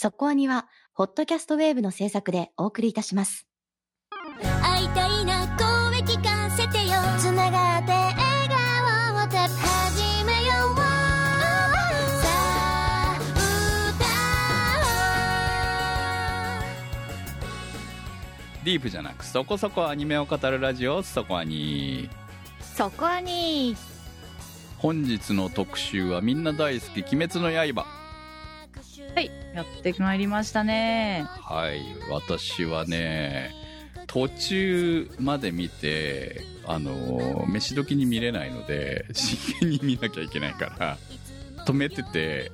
そこアニは、ホットキャストウェーブの制作でお送りいたします。会いたいな声聞かせてよ。つながって笑顔をた始めようさあディープじゃなくそこそこアニメを語るラジオそこアニそこアニ本日の特集はみんな大好き「鬼滅の刃はい。やってまいりましたね」はい。私はね途中まで見てあの飯時に見れないので真剣に見なきゃいけないから止めてて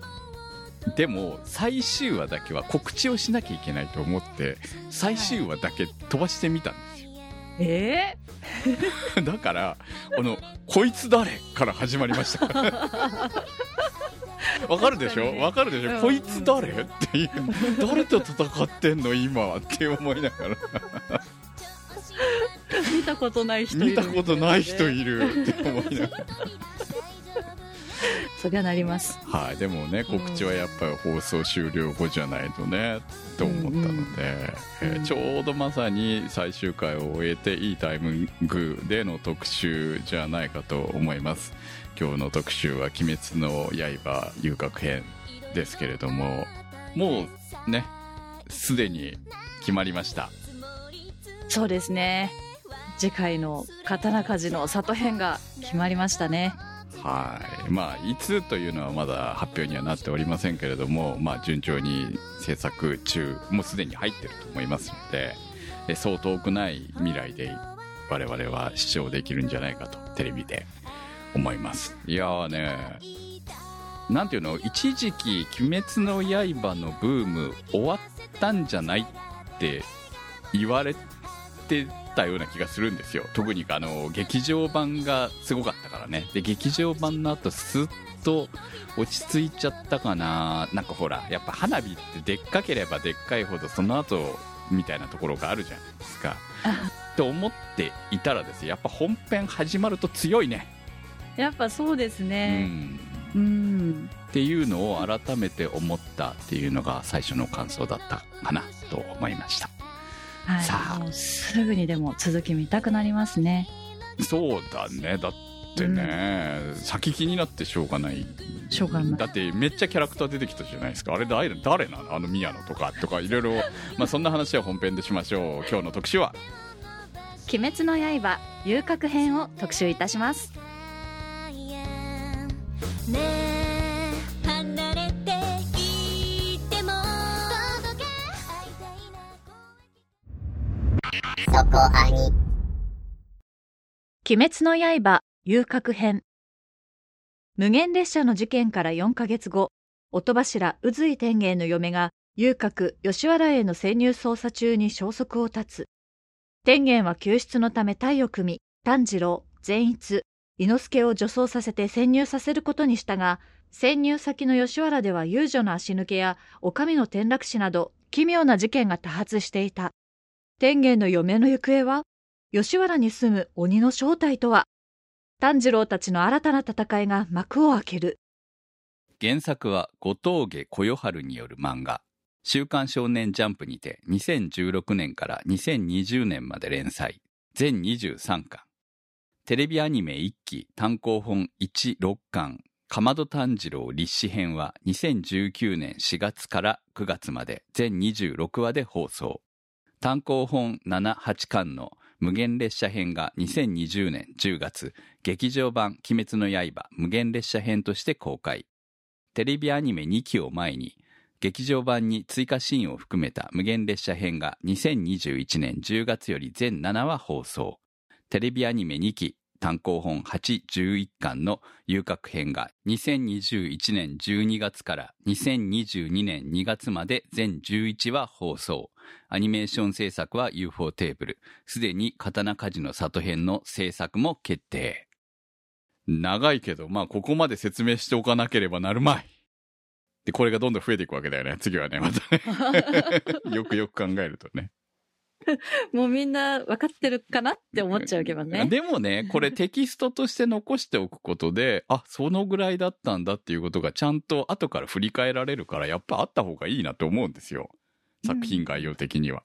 でも最終話だけは告知をしなきゃいけないと思って最終話だけ飛ばしてみたんですよ。え だから、あの、こいつ誰？から始まりました。わかるでしょ？わかるでしうんょこいつ誰？っていう。誰と戦ってんの？今はって思いながら。ー、見たことない人いる見たことない人るいるって思いながら。そりゃなりますはい。でもね、告知はやっぱり放送終了後じゃないとね、と思ったので、うんえーちょうどまさに最終回を終えていいタイミングでの特集じゃないかと思います。今日の特集は「鬼滅の刃遊郭編」ですけれどももうねすでに決まりました。そうですね。次回の刀鍛冶の里編が決まりましたね。はい。まあいつというのはまだ発表にはなっておりませんけれども、まあ、順調に制作中もうすでに入ってると思いますのでえそう遠くない未来で我々は視聴できるんじゃないかとテレビで思います。いやーねなんていうの？一時期「鬼滅の刃」のブーム終わったんじゃないって言われてたような気がするんですよ。特にあの劇場版がすごかったからね。で劇場版の後スッと落ち着いちゃったかな。なんかほらやっぱ花火ってでっかければでっかいほどその後みたいなところがあるじゃないですか。と思っていたらですねやっぱ本編始まると強いね、やっぱそうですうねん。うん。っていうのを改めて思ったっていうのが最初の感想だったかなと思いました。はい。さあ。もうすぐにでも続き見たくなりますね。そうだね。だってね、先気になってしょうがない。しょうがない。だってめっちゃキャラクター出てきたじゃないですか。あれ誰誰なの？あの宮野とかとかいろいろ。まあそんな話は本編でしましょう。今日の特集は「鬼滅の刃遊郭編」を特集いたしますねえ離れていっても。届け会いたいなそこアニ鬼滅の刃遊郭編。無限列車の事件から4ヶ月後音柱宇髄天元の嫁が遊郭吉原への潜入捜査中に消息を絶つ。天元は救出のため隊を組み炭治郎善逸伊之助を女装させて潜入させることにしたが潜入先の吉原では遊女の足抜けや女将の転落死など奇妙な事件が多発していた。天元の嫁の行方は吉原に住む鬼の正体とは炭治郎たちの新たな戦いが幕を開ける。原作は後藤家小夜春による漫画「週刊少年ジャンプ」にて2016年から2020年まで連載。全23巻。テレビアニメ1期単行本16巻「かまど炭治郎立志編」は2019年4月から9月まで全26話で放送。単行本78巻の無限列車編が2020年10月劇場版「鬼滅の刃無限列車編」として公開。テレビアニメ2期を前に劇場版に追加シーンを含めた無限列車編が2021年10月より全7話放送。テレビアニメ2期単行本811巻の遊郭編が2021年12月から2022年2月まで全11話放送アニメーション制作は UFO テーブルすでに刀鍛冶の里編の制作も決定長いけど、まあ、ここまで説明しておかなければなるまい。で、これがどんどん増えていくわけだよね。次はね、またね。よくよく考えるとね。もうみんな分かってるかなって思っちゃうけどね。でもね、これテキストとして残しておくことで、あ、そのぐらいだったんだっていうことがちゃんと後から振り返られるから、やっぱあった方がいいなと思うんですよ。作品概要的には。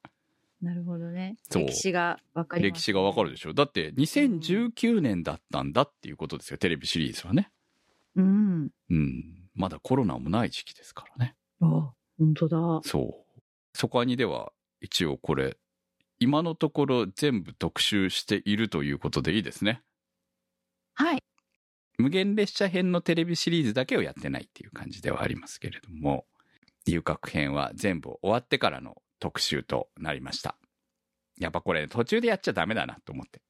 なるほどね。歴史が分かり歴史がわかるでしょ。だって2019年だったんだっていうことですよ、テレビシリーズはね。うん。うん。まだコロナもない時期ですからね。あ、本当だ。そう。そこにでは、一応これ、今のところ全部特集しているということでいいですね。はい。無限列車編のテレビシリーズだけをやってないっていう感じではありますけれども、遊郭編は全部終わってからの特集となりました。やっぱこれ途中でやっちゃダメだなと思って。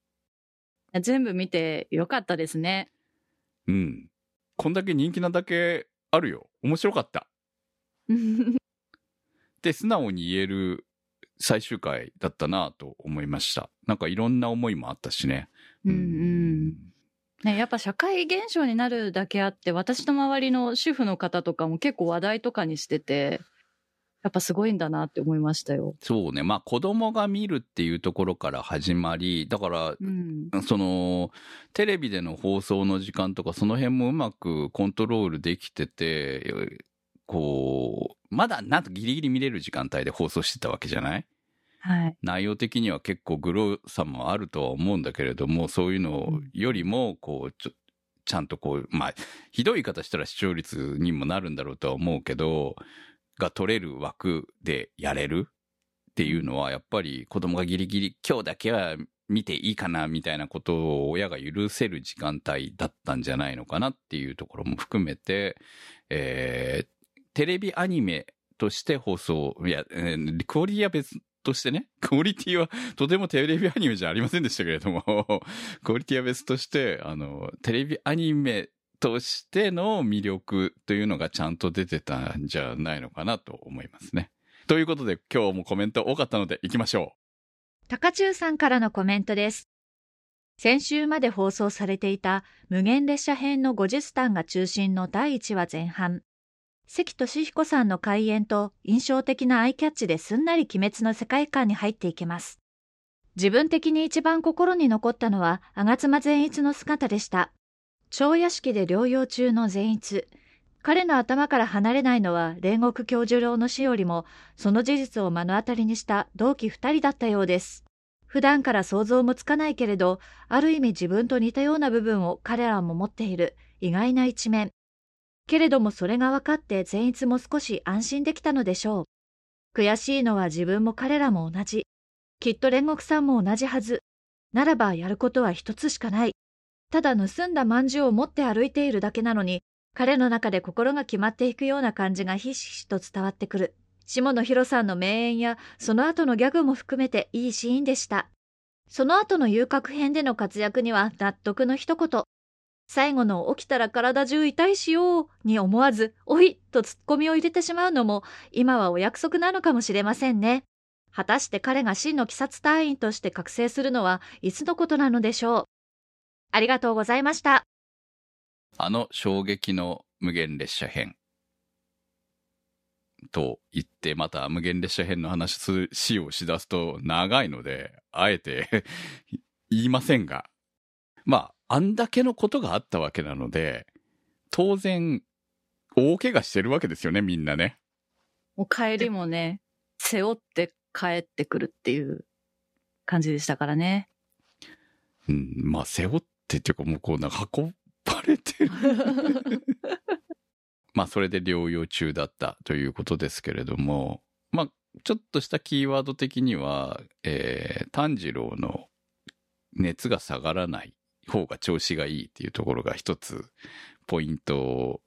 全部見てよかったですね。うん。こんだけ人気なだけあるよ。面白かった。で、素直に言える最終回だったなと思いました。なんかいろんな思いもあったしね。うんうん。ね、やっぱ社会現象になるだけあって、私の周りの主婦の方とかも結構話題とかにしてて、やっぱすごいんだなって思いましたよ。そうね。まあ子供が見るっていうところから始まり、だからうん。その、テレビでの放送の時間とか、その辺もうまくコントロールできてて、こう、まだなんとギリギリ見れる時間帯で放送してたわけじゃない？はい。内容的には結構グロさもあるとは思うんだけれども、そういうのよりも、こう、ちょ、ちゃんとこう、まあ、ひどい言い方したら視聴率にもなるんだろうとは思うけど、が取れる枠でやれるっていうのは、やっぱり子供がギリギリ今日だけは見ていいかなみたいなことを親が許せる時間帯だったんじゃないのかなっていうところも含めて、えー、テレビアニメとして放送、いや、えークオリティは別としてね、クオリティはとてもテレビアニメじゃありませんでしたけれども、クオリティは別として、あの、テレビアニメとしての魅力というのがちゃんと出てたんじゃないのかなと思いますね。ということで今日もコメント多かったので行きましょう高中さんからのコメントです。先週まで放送されていた無限列車編の50スタンが中心の第1話前半。関俊彦さんの開演と印象的なアイキャッチですんなり鬼滅の世界観に入っていけます。自分的に一番心に残ったのは吾妻善逸の姿でした。超屋敷で療養中の善逸。彼の頭から離れないのは煉獄教授郎の死よりもその事実を目の当たりにした同期二人だったようです。普段から想像もつかないけれど、ある意味自分と似たような部分を彼らも持っている意外な一面。けれどもそれが分かって善逸も少し安心できたのでしょう。悔しいのは自分も彼らも同じ。きっと煉獄さんも同じはず。ならばやることは一つしかない。ただ盗んだ饅頭を持って歩いているだけなのに、彼の中で心が決まっていくような感じがひしひしと伝わってくる。下野紘さんの名演や、その後のギャグも含めていいシーンでした。その後の遊郭編での活躍には納得の一言。最後の起きたら体中痛いしように思わず、おいとツッコミを入れてしまうのも、今はお約束なのかもしれませんね。果たして彼が真の鬼殺隊員として覚醒するのはいつのことなのでしょう。ありがとうございました。あの衝撃の無限列車編。と言って、また無限列車編の話しをしだすと長いので、あえて 言いませんが。まあ、あんだけのことがあったわけなので、当然、大怪我してるわけですよね、みんなね。もう帰りもね、背負って帰ってくるっていう感じでしたからね。うん、まあ、背負ってっていうか、もうこう、なんか運ばれてる。まあ、それで療養中だったということですけれども、まあ、ちょっとしたキーワード的には、えー、炭治郎の熱が下がらない方が調子がいいっていうところが一つポイント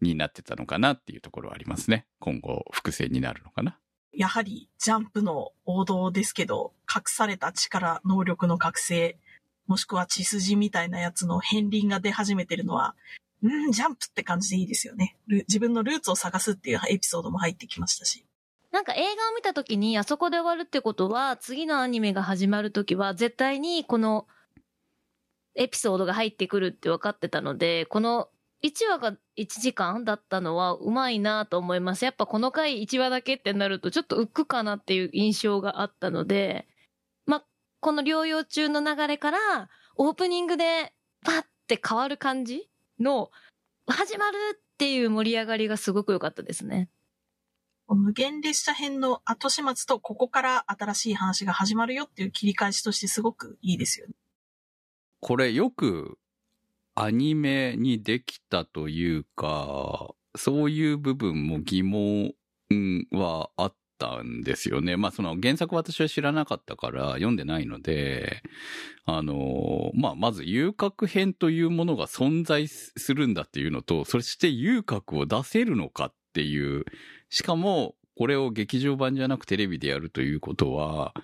になってたのかなっていうところはありますね。今後、伏線になるのかな。やはりジャンプの王道ですけど、隠された力、能力の覚醒、もしくは血筋みたいなやつの片鱗が出始めてるのは、うん、ジャンプって感じでいいですよね。ル自分のルーツを探すっていうエピソードも入ってきましたし。なんか映画を見た時にあそこで終わるってことは、次のアニメが始まる時は絶対にこのエピソードが入ってくるって分かってたので、この1話が1時間だったのはうまいなと思います。やっぱこの回1話だけってなるとちょっと浮くかなっていう印象があったので、ま、この療養中の流れからオープニングでパッて変わる感じの始まるっていう盛り上がりがすごく良かったですね。無限列車編の後始末とここから新しい話が始まるよっていう切り返しとしてすごくいいですよね。これよくアニメにできたというか、そういう部分も疑問はあったんですよね。まあその原作私は知らなかったから読んでないので、あの、まあまず遊郭編というものが存在するんだっていうのと、そして遊郭を出せるのかっていう、しかもこれを劇場版じゃなくテレビでやるということは、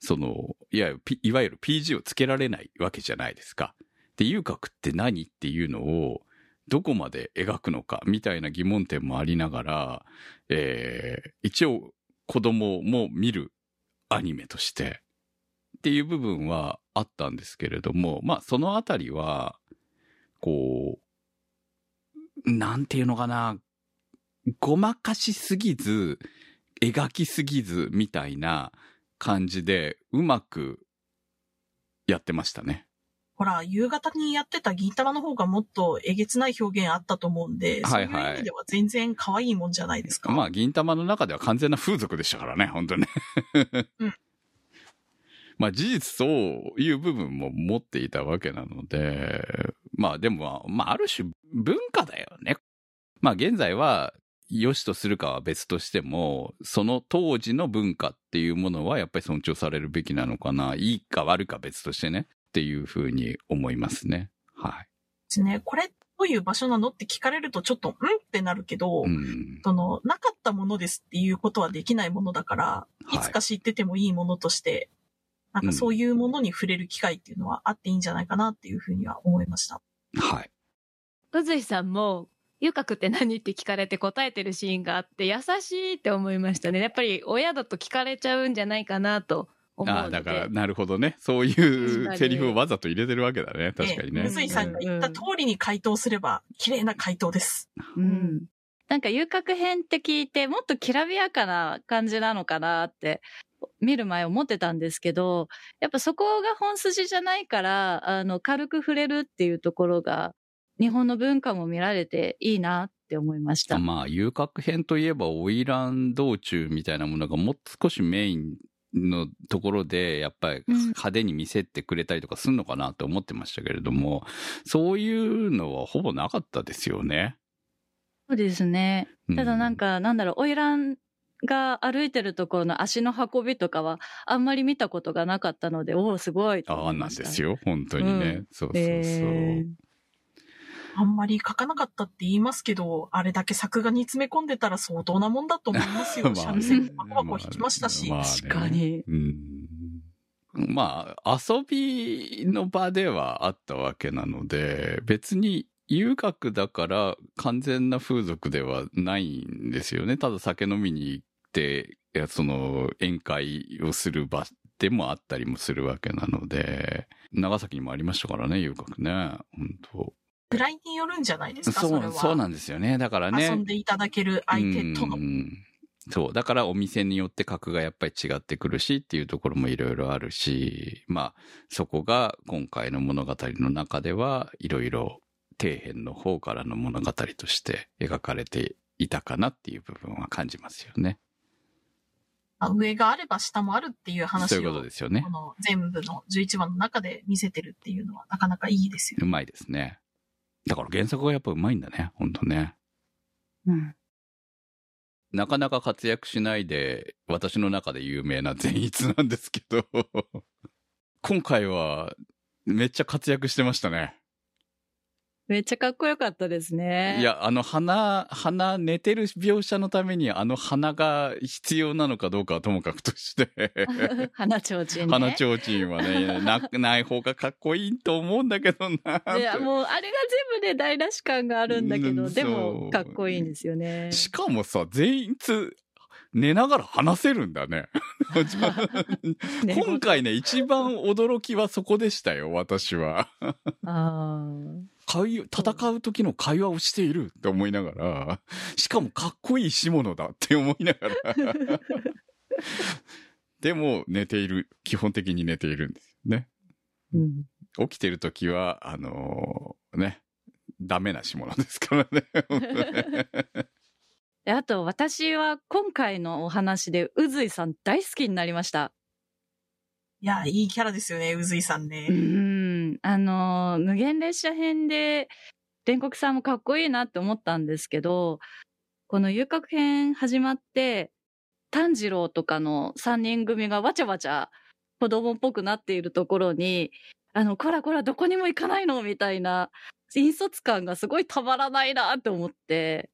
その、いわゆる、いわゆる PG をつけられないわけじゃないですか。で、遊郭って何っていうのを、どこまで描くのか、みたいな疑問点もありながら、えー、一応、子供も見るアニメとして、っていう部分はあったんですけれども、まあ、そのあたりは、こう、なんていうのかな、ごまかしすぎず、描きすぎず、みたいな感じで、うまくやってましたね。ほら、夕方にやってた銀玉の方がもっとえげつない表現あったと思うんで、はいはいそういう意味では全然可愛いもんじゃないですか。まあ、銀玉の中では完全な風俗でしたからね、本当にね。うん まあ、事実そういう部分も持っていたわけなので、まあでも、まあ、ある種文化だよね。まあ、現在は、良しとするかは別としても、その当時の文化っていうものはやっぱり尊重されるべきなのかな。いいか悪いか別としてね。っていうふうに思いますね。はい。ですね。これどういう場所なのって聞かれるとちょっと、んってなるけど、うん。その、なかったものですっていうことはできないものだから、はいいつか知っててもいいものとして、なんかそういうものに触れる機会っていうのはあっていいんじゃないかなっていうふうには思いました。はい。うずいさんも、遊郭って何？って聞かれて答えてるシーンがあって優しいって思いましたね。やっぱり親だと聞かれちゃうんじゃないかなと思うので。ああ、だから、なるほどね。そうい確うセリフをわざと入れてるわけだね。確かにねええむ。ずいさんが言った通りに回答すれば、綺麗な回答です。うん。なんか遊郭編って聞いて、もっときらびやかな感じなのかなって、見る前思ってたんですけど、やっぱそこが本筋じゃないから、あの、軽く触れるっていうところが、日本の文化も見られていいなって思いました。まあ、遊郭編といえば、花魁道中みたいなものがもう少しメインのところで、やっぱりうん派手に見せてくれたりとかすんのかなと思ってましたけれども、そういうのはほぼなかったですよね。そうですね。うただなん、か、なんだろう、花魁が歩いてるところの足の運びとかは、あんまり見たことがなかったので、おお、すごいとああ、なん。ですよ。本当にね。うんそうそうそう。えーあんまり書かなかったって言いますけど、あれだけ作画に詰め込んでたら相当なもんだと思いますよ。まあ三味線もバコバコ弾きましたし。まあね確かに。うんまあ、遊びの場ではあったわけなので、別に遊郭だから完全な風俗ではないんですよね。ただ酒飲みに行って、いやその宴会をする場でもあったりもするわけなので、長崎にもありましたからね、遊郭ね。本当ぐらいによるんじゃないですか、そう、そうなんですよね。だからね。遊んでいただける相手とのう。んそう。だからお店によって格がやっぱり違ってくるしっていうところもいろいろあるし、まあ、そこが今回の物語の中ではいろいろ底辺の方からの物語として描かれていたかなっていう部分は感じますよね。まあ上があれば下もあるっていう話をそういうことですよねこ。の全部の11話の中で見せてるっていうのはなかなかいいですよ。うまいですね。だから原作がやっぱうまいんだね。ほんとね。うん。なかなか活躍しないで、私の中で有名な善逸なんですけど、今回はめっちゃ活躍してましたね。めっちゃかっこよかったですね。い。や、あの鼻、鼻、寝てる描写のためにあの鼻が必要なのかどうかはともかくとして、花ちょうちんね。鼻ちょうちんはね、な、ない方がかっこいいと思うんだけどな。いや、もう、あれが全部で台無し感があるんだけど、うんでも、かっこいいんですよね。しかもさ、全員つ、寝ながら話せるんだね。ね 今回ね、一番驚きはそこでしたよ、私は。あ会話戦う時の会話をしているって思いながら、しかもかっこいい下物だって思いながら。でも寝ている。基本的に寝ているんですよね。うん。起きてる時は、あのーね、ダメな下物ですからね。本当ねであと、私は今回のお話で、うずいさん大好きになりました。いや、いいキャラですよね、うずいさんね。うん。あの、無限列車編で、煉獄さんもかっこいいなって思ったんですけど、この遊郭編始まって、炭治郎とかの三人組がわちゃわちゃ子供っぽくなっているところに、あの、こらこらどこにも行かないのみたいな、引率感がすごいたまらないなって思って。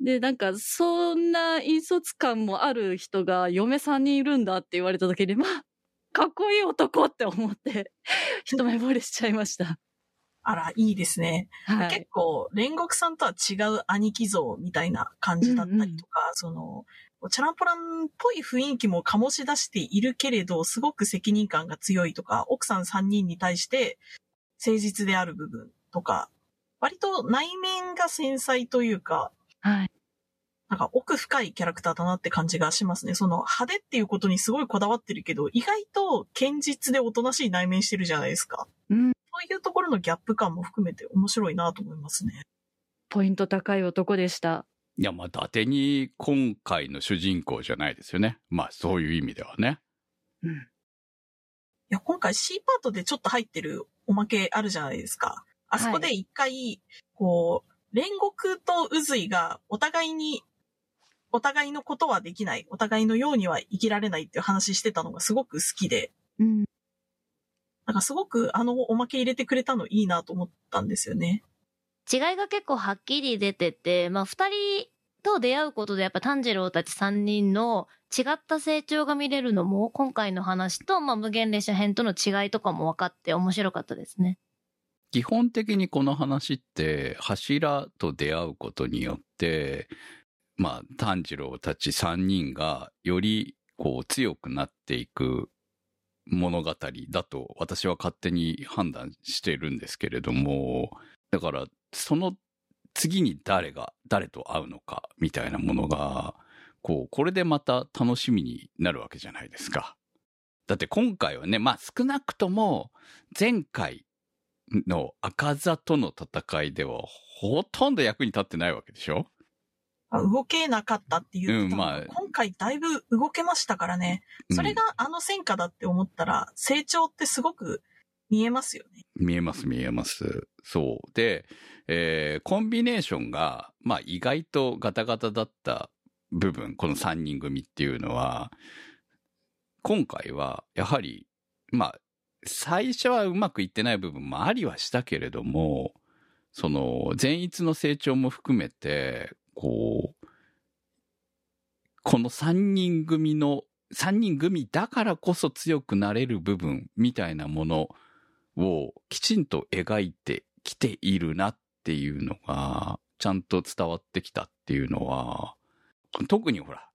で、なんか、そんな引率感もある人が嫁3人いるんだって言われた時に、まあ、かっこいい男って思って、一目惚れしちゃいました。あら、いいですね。はい結。構、煉獄さんとは違う兄貴像みたいな感じだったりとか、その、チャランポランっぽい雰囲気も醸し出しているけれど、すごく責任感が強いとか、奥さん3人に対して誠実である部分とか、割と内面が繊細というか、はい。なんか奥深いキャラクターだなって感じがしますね。その派手っていうことにすごいこだわってるけど、意外と堅実でおとなしい内面してるじゃないですか。うん。そういうところのギャップ感も含めて面白いなと思いますね。ポイント高い男でした。いや、まあ、伊達に今回の主人公じゃないですよね。まあ、そういう意味ではね。うん。いや、今回 C パートでちょっと入ってるおまけあるじゃないですか。あそこで一回、こう、煉獄と渦井がお互いに、お互いのことはできない、お互いのようには生きられないっていう話してたのがすごく好きで、うん。なんかすごくあのおまけ入れてくれたのいいなと思ったんですよね。違いが結構はっきり出てて、まあ、二人と出会うことでやっぱ炭治郎たち三人の違った成長が見れるのも、今回の話と、まあ、無限列車編との違いとかも分かって面白かったですね。基本的にこの話って柱と出会うことによって、まあ、炭治郎たち3人がよりこう強くなっていく物語だと私は勝手に判断してるんですけれども、だからその次に誰が誰と会うのかみたいなものが、こう、これでまた楽しみになるわけじゃないですか。だって今回はね、まあ少なくとも前回の赤座との戦いではほとんど役に立ってないわけでしょ？動けなかったって言ってたのが、うんまあ今回だいぶ動けましたからね。それがあの戦果だって思ったら、成長ってすごく見えますよね。見えます見えます。そう。で、えーコンビネーションが、まあ意外とガタガタだった部分、この3人組っていうのは、今回はやはり、まあ、最初はうまくいってない部分もありはしたけれども、その、善逸の成長も含めて、こう、この3人組の、3人組だからこそ強くなれる部分みたいなものをきちんと描いてきているなっていうのが、ちゃんと伝わってきたっていうのは、特にほら、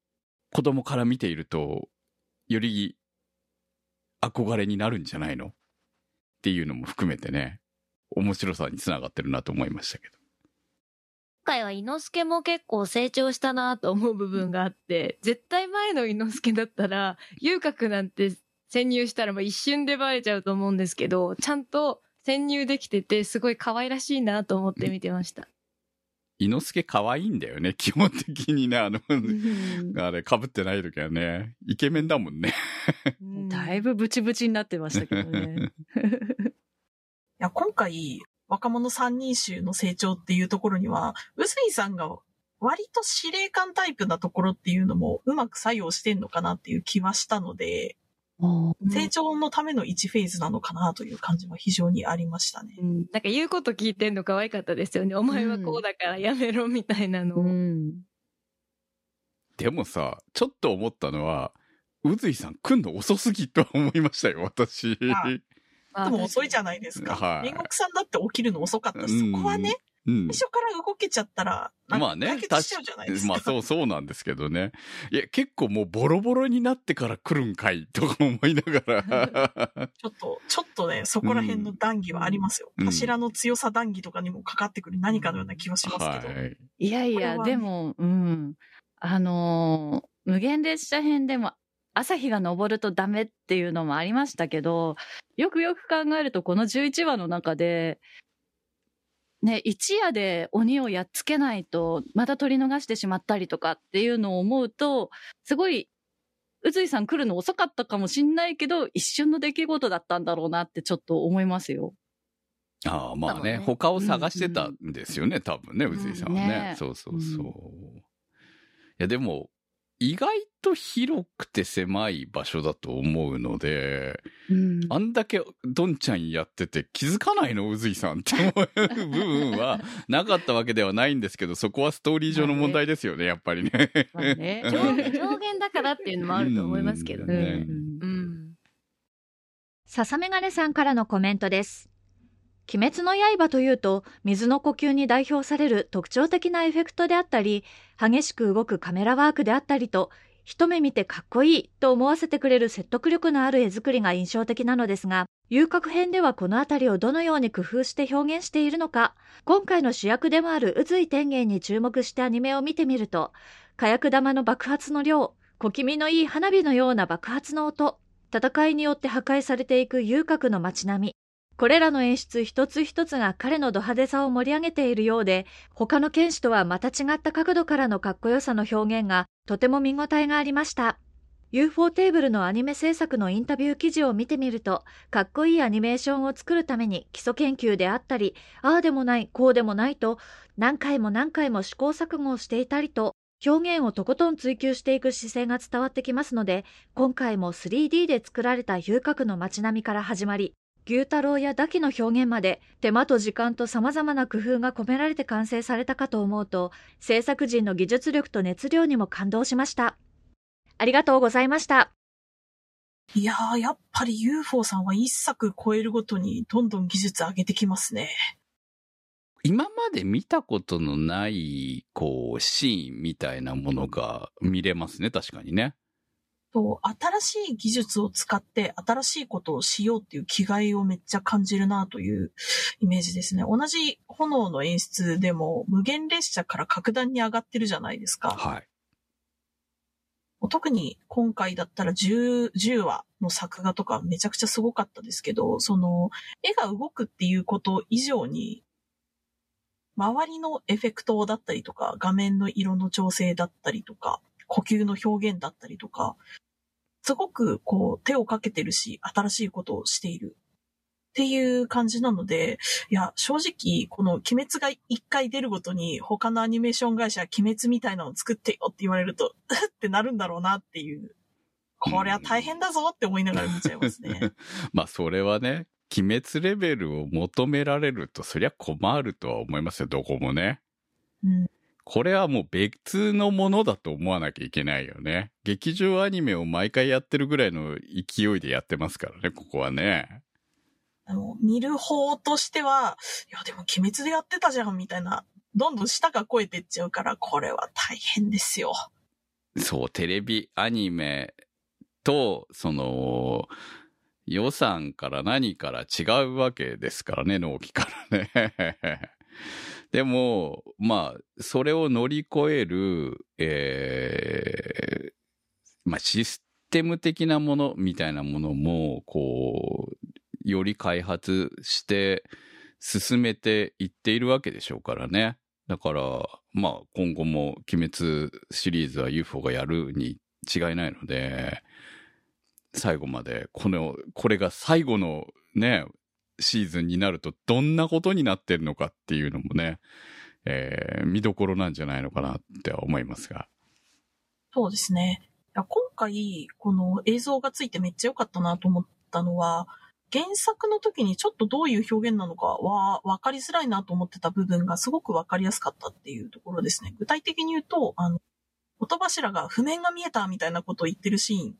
子供から見ていると、より憧れになるんじゃないのっていうのも含めてね、面白さにつながってるなと思いましたけど。今回は伊之助も結構成長したなと思う部分があって、絶対前の伊之助だったら、遊郭なんて潜入したらまあ一瞬でバレちゃうと思うんですけど、ちゃんと潜入できてて、すごい可愛らしいなと思って見てました。伊之助可愛いんだよね、基本的にね、あの、うんあれ、被ってない時はね、イケメンだもんね。だいぶブチブチになってましたけどね。いや、今回、若者三人衆の成長っていうところには、うずいさんが割と司令官タイプなところっていうのもうまく作用してんのかなっていう気はしたので、成長のための1フェーズなのかなという感じは非常にありましたね。うん、なんか言うこと聞いてんの可愛かったですよね。お前はこうだからやめろみたいなのを。うん。でもさ、ちょっと思ったのは、宇髄さん来んの遅すぎとは思いましたよ、私。でも遅いじゃないですか。はい煉獄さんだって起きるの遅かったし、うんそこはね、うん。最初から動けちゃったら、まあねか解、決しちゃうじゃないですか。まあそうそうなんですけどね。いや、結構もうボロボロになってから来るんかいとか思いながら。ちょっと、ちょっとね、そこら辺の談義はありますよ。うん柱の強さ談義とかにもかかってくる何かのような気はしますけど。はい。いやいや、でも、うん。あのー無限列車編でも、朝日が昇るとダメっていうのもありましたけど、よくよく考えると、この11話の中で、ね、一夜で鬼をやっつけないと、また取り逃してしまったりとかっていうのを思うと、すごい、宇髄さん来るの遅かったかもしんないけど、一瞬の出来事だったんだろうなってちょっと思いますよ。ああ、まあねね他を探してたんですよね、多分ね、ん宇津井さんはね。ねそうそうそう。いや、でも、意外と広くて狭い場所だと思うので、うん。あんだけどんちゃんやってて気づかないの宇髄さんって思う部分はなかったわけではないんですけど、そこはストーリー上の問題ですよね、やっぱりね。まあね上上限だからっていうのもあると思いますけどうんね。ねうん。笹メガネさんからのコメントです。鬼滅の刃というと、水の呼吸に代表される特徴的なエフェクトであったり、激しく動くカメラワークであったりと、一目見てかっこいいと思わせてくれる説得力のある絵作りが印象的なのですが、遊郭編ではこのあたりをどのように工夫して表現しているのか、今回の主役でもある宇髄天元に注目してアニメを見てみると、火薬玉の爆発の量、小気味のいい花火のような爆発の音、戦いによって破壊されていく遊郭の街並み。これらの演出一つ一つが彼のド派手さを盛り上げているようで、他の剣士とはまた違った角度からのかっこよさの表現がとても見応えがありました。UFO テーブルのアニメ制作のインタビュー記事を見てみると、かっこいいアニメーションを作るために基礎研究であったり、ああでもない、こうでもないと、何回も何回も試行錯誤をしていたりと、表現をとことん追求していく姿勢が伝わってきますので、今回も 3D で作られた遊郭の街並みから始まり、牛太郎やダキの表現まで手間と時間と様々な工夫が込められて完成されたかと思うと、制作陣の技術力と熱量にも感動しました。ありがとうございました。いやー、やっぱり UFO さんは一作超えるごとにどんどん技術上げてきますね。今まで見たことのない、こう、シーンみたいなものが見れますね、確かにね。と新しい技術を使って新しいことをしようっていう気概をめっちゃ感じるなというイメージですね。同じ炎の演出でも無限列車から格段に上がってるじゃないですか。はい。特に今回だったら 10, 10話の作画とかめちゃくちゃすごかったですけど、その絵が動くっていうこと以上に、周りのエフェクトだったりとか、画面の色の調整だったりとか、呼吸の表現だったりとか、すごくこう手をかけてるし、新しいことをしている。っていう感じなので、いや、正直、この鬼滅が一回出るごとに、他のアニメーション会社、鬼滅みたいなのを作ってよって言われると、うっってなるんだろうなっていう。これは大変だぞって思いながら見ちゃいますね。まあ、それはね、鬼滅レベルを求められると、そりゃ困るとは思いますよ、どこもね。うん。これはもう別のものだと思わなきゃいけないよね。劇場アニメを毎回やってるぐらいの勢いでやってますからね、ここはね。あの、見る方としては、いや、でも鬼滅でやってたじゃん、みたいな。どんどん舌が超えてっちゃうから、これは大変ですよ。そう、テレビアニメと、その、予算から何から違うわけですからね、納期からね。でも、まあ、それを乗り越える、えーまあ、システム的なものみたいなものも、こう、より開発して進めていっているわけでしょうからね。だから、まあ、今後も鬼滅シリーズは UFO がやるに違いないので、最後まで、この、これが最後のね、シーズンになるとどんなことになってるのかっていうのもね、えー見どころなんじゃないのかなって思いますが。そうですね。いや今回、この映像がついてめっちゃ良かったなと思ったのは、原作の時にちょっとどういう表現なのかは分かりづらいなと思ってた部分がすごく分かりやすかったっていうところですね。具体的に言うと、あの、音柱が譜面が見えたみたいなことを言ってるシーン。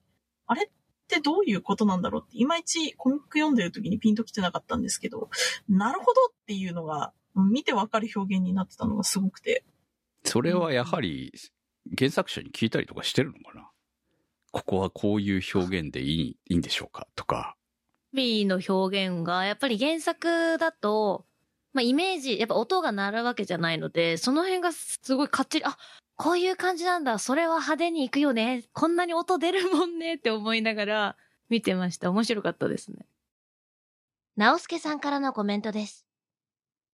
あれってどういうことなんだろうって、いまいちコミック読んでる時にピンときてなかったんですけど、なるほどっていうのが、うん見てわかる表現になってたのがすごくて。それはやはり原作者に聞いたりとかしてるのかな？ここはこういう表現でいいいいんでしょうか？とか。B の表現が、やっぱり原作だと、まあ、イメージ、やっぱ音が鳴るわけじゃないので、その辺がすごいかっちり、あ、こういう感じなんだ、それは派手に行くよね、こんなに音出るもんねって思いながら見てました。面白かったですね。直輔さんからのコメントです。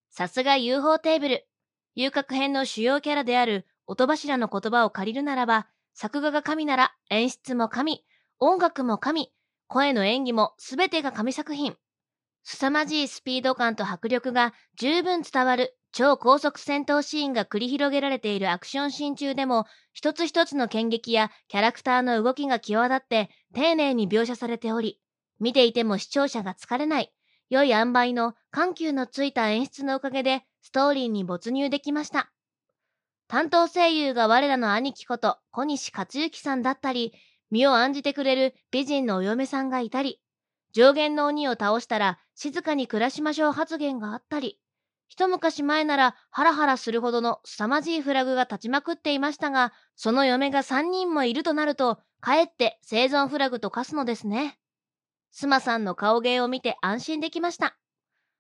さすが UFO テーブル。遊郭編の主要キャラである音柱の言葉を借りるならば、作画が神なら演出も神、音楽も神、声の演技もすべてが神作品。凄まじいスピード感と迫力が十分伝わる超高速戦闘シーンが繰り広げられているアクションシーン中でも、一つ一つの剣撃やキャラクターの動きが際立って丁寧に描写されており、見ていても視聴者が疲れない、良い塩梅の緩急のついた演出のおかげでストーリーに没入できました。担当声優が我らの兄貴こと小西克幸さんだったり、身を案じてくれる美人のお嫁さんがいたり、上限の鬼を倒したら静かに暮らしましょう発言があったり、一昔前ならハラハラするほどの凄まじいフラグが立ちまくっていましたが、その嫁が3人もいるとなると、かえって生存フラグと化すのですね。スマさんの顔芸を見て安心できました。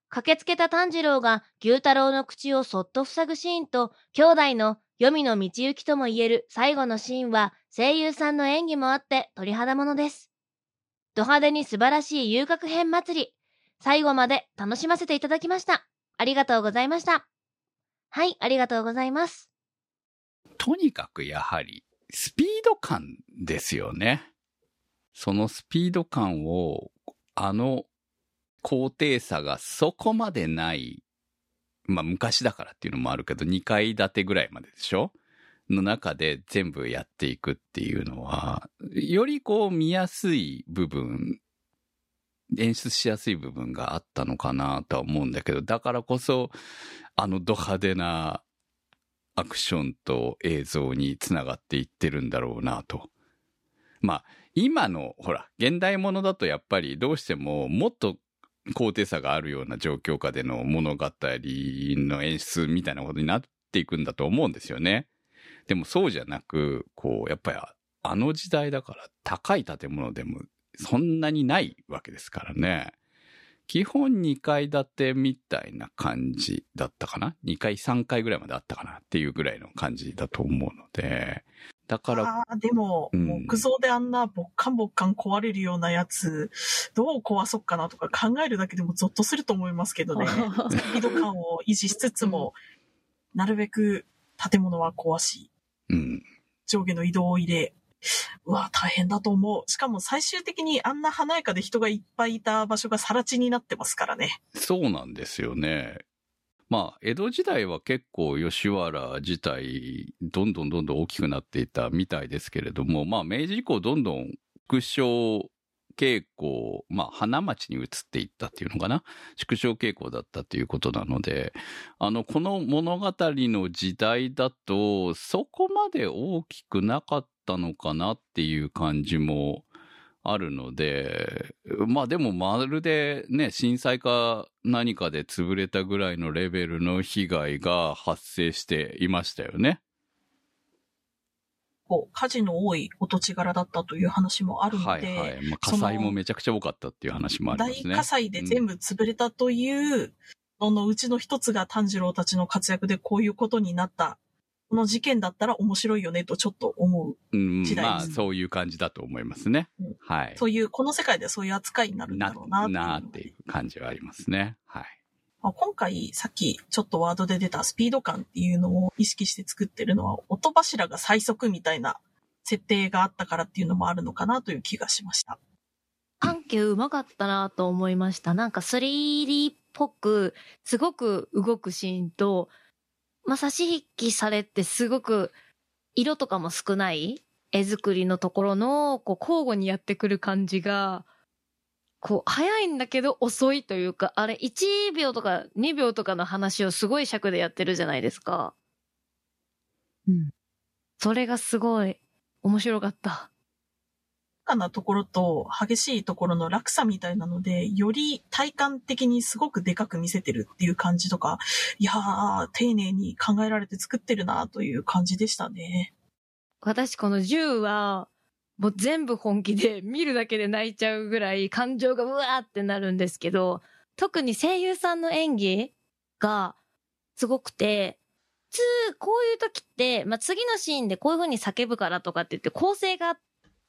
駆けつけた炭治郎が牛太郎の口をそっと塞ぐシーンと、兄弟の黄泉の道行きとも言える最後のシーンは、声優さんの演技もあって鳥肌ものです。ド派手に素晴らしい遊郭編祭り。最後まで楽しませていただきました。ありがとうございました。はい、ありがとうございます。とにかくやはり、スピード感ですよね。そのスピード感を、あの高低差がそこまでない、まあ昔だからっていうのもあるけど、2階建てぐらいまででしょ？の中で全部やっていくっていうのは、よりこう見やすい部分、演出しやすい部分があったのかなとは思うんだけど、だからこそ、あのド派手なアクションと映像につながっていってるんだろうなと。まあ、今の、ほら、現代ものだとやっぱりどうしてももっと高低差があるような状況下での物語の演出みたいなことになっていくんだと思うんですよね。でもそうじゃなく、こう、やっぱりあの時代だから高い建物でもそんなにないわけですからね。基本2階建てみたいな感じだったかな ?2 階3階ぐらいまであったかなっていうぐらいの感じだと思うので、だから、ああ、でも、うん木造であんなぼっかんぼっかん壊れるようなやつ、どう壊そっかなとか考えるだけでもゾッとすると思いますけどね。スピード感を維持しつつも、なるべく建物は壊し、うん。上下の移動を入れ、うわ、大変だと思う。しかも最終的にあんな華やかで人がいっぱいいた場所が更地になってますからね。そうなんですよね。まあ、江戸時代は結構吉原自体、どんどんどんどん大きくなっていたみたいですけれども、まあ、明治以降どんどん副将傾向、まあ、花町に移っていったっていうのかな？縮小傾向だったということなので、あの、この物語の時代だと、そこまで大きくなかったのかなっていう感じもあるので、まあでもまるでね、震災か何かで潰れたぐらいのレベルの被害が発生していましたよね。こう、火事の多いお土地柄だったという話もあるので、はいはい。まあ火災もめちゃくちゃ多かったっていう話もあり大ますね。火災で全部潰れたという、そのうちの一つが炭治郎たちの活躍でこういうことになった。この事件だったら面白いよねとちょっと思う。うん、時代ですまあそういう感じだと思いますねうん。はい。そういう、この世界ではそういう扱いになるんだなろうななーっていう感じはありますね。はい。まあ今回さっきちょっとワードで出たスピード感っていうのを意識して作ってるのは音柱が最速みたいな設定があったからっていうのもあるのかなという気がしました。緩急うまかったなと思いました。なんか 3D っぽく、すごく動くシーンと、まあ、差し引きされてすごく色とかも少ない絵作りのところの、こう交互にやってくる感じが、こう、早いんだけど遅いというか、あれ1秒とか2秒とかの話をすごい尺でやってるじゃないですか。うん。それがすごい面白かった。かなところと激しいところの落差みたいなので、より体感的にすごくでかく見せてるっていう感じとか、いやー、丁寧に考えられて作ってるなという感じでしたね。私この10は、もう全部本気で 見るだけで泣いちゃうぐらい感情がうわーってなるんですけど、特に声優さんの演技がすごくて、普通こういう時って、まあ、次のシーンでこういう風に叫ぶからとかって言って構成が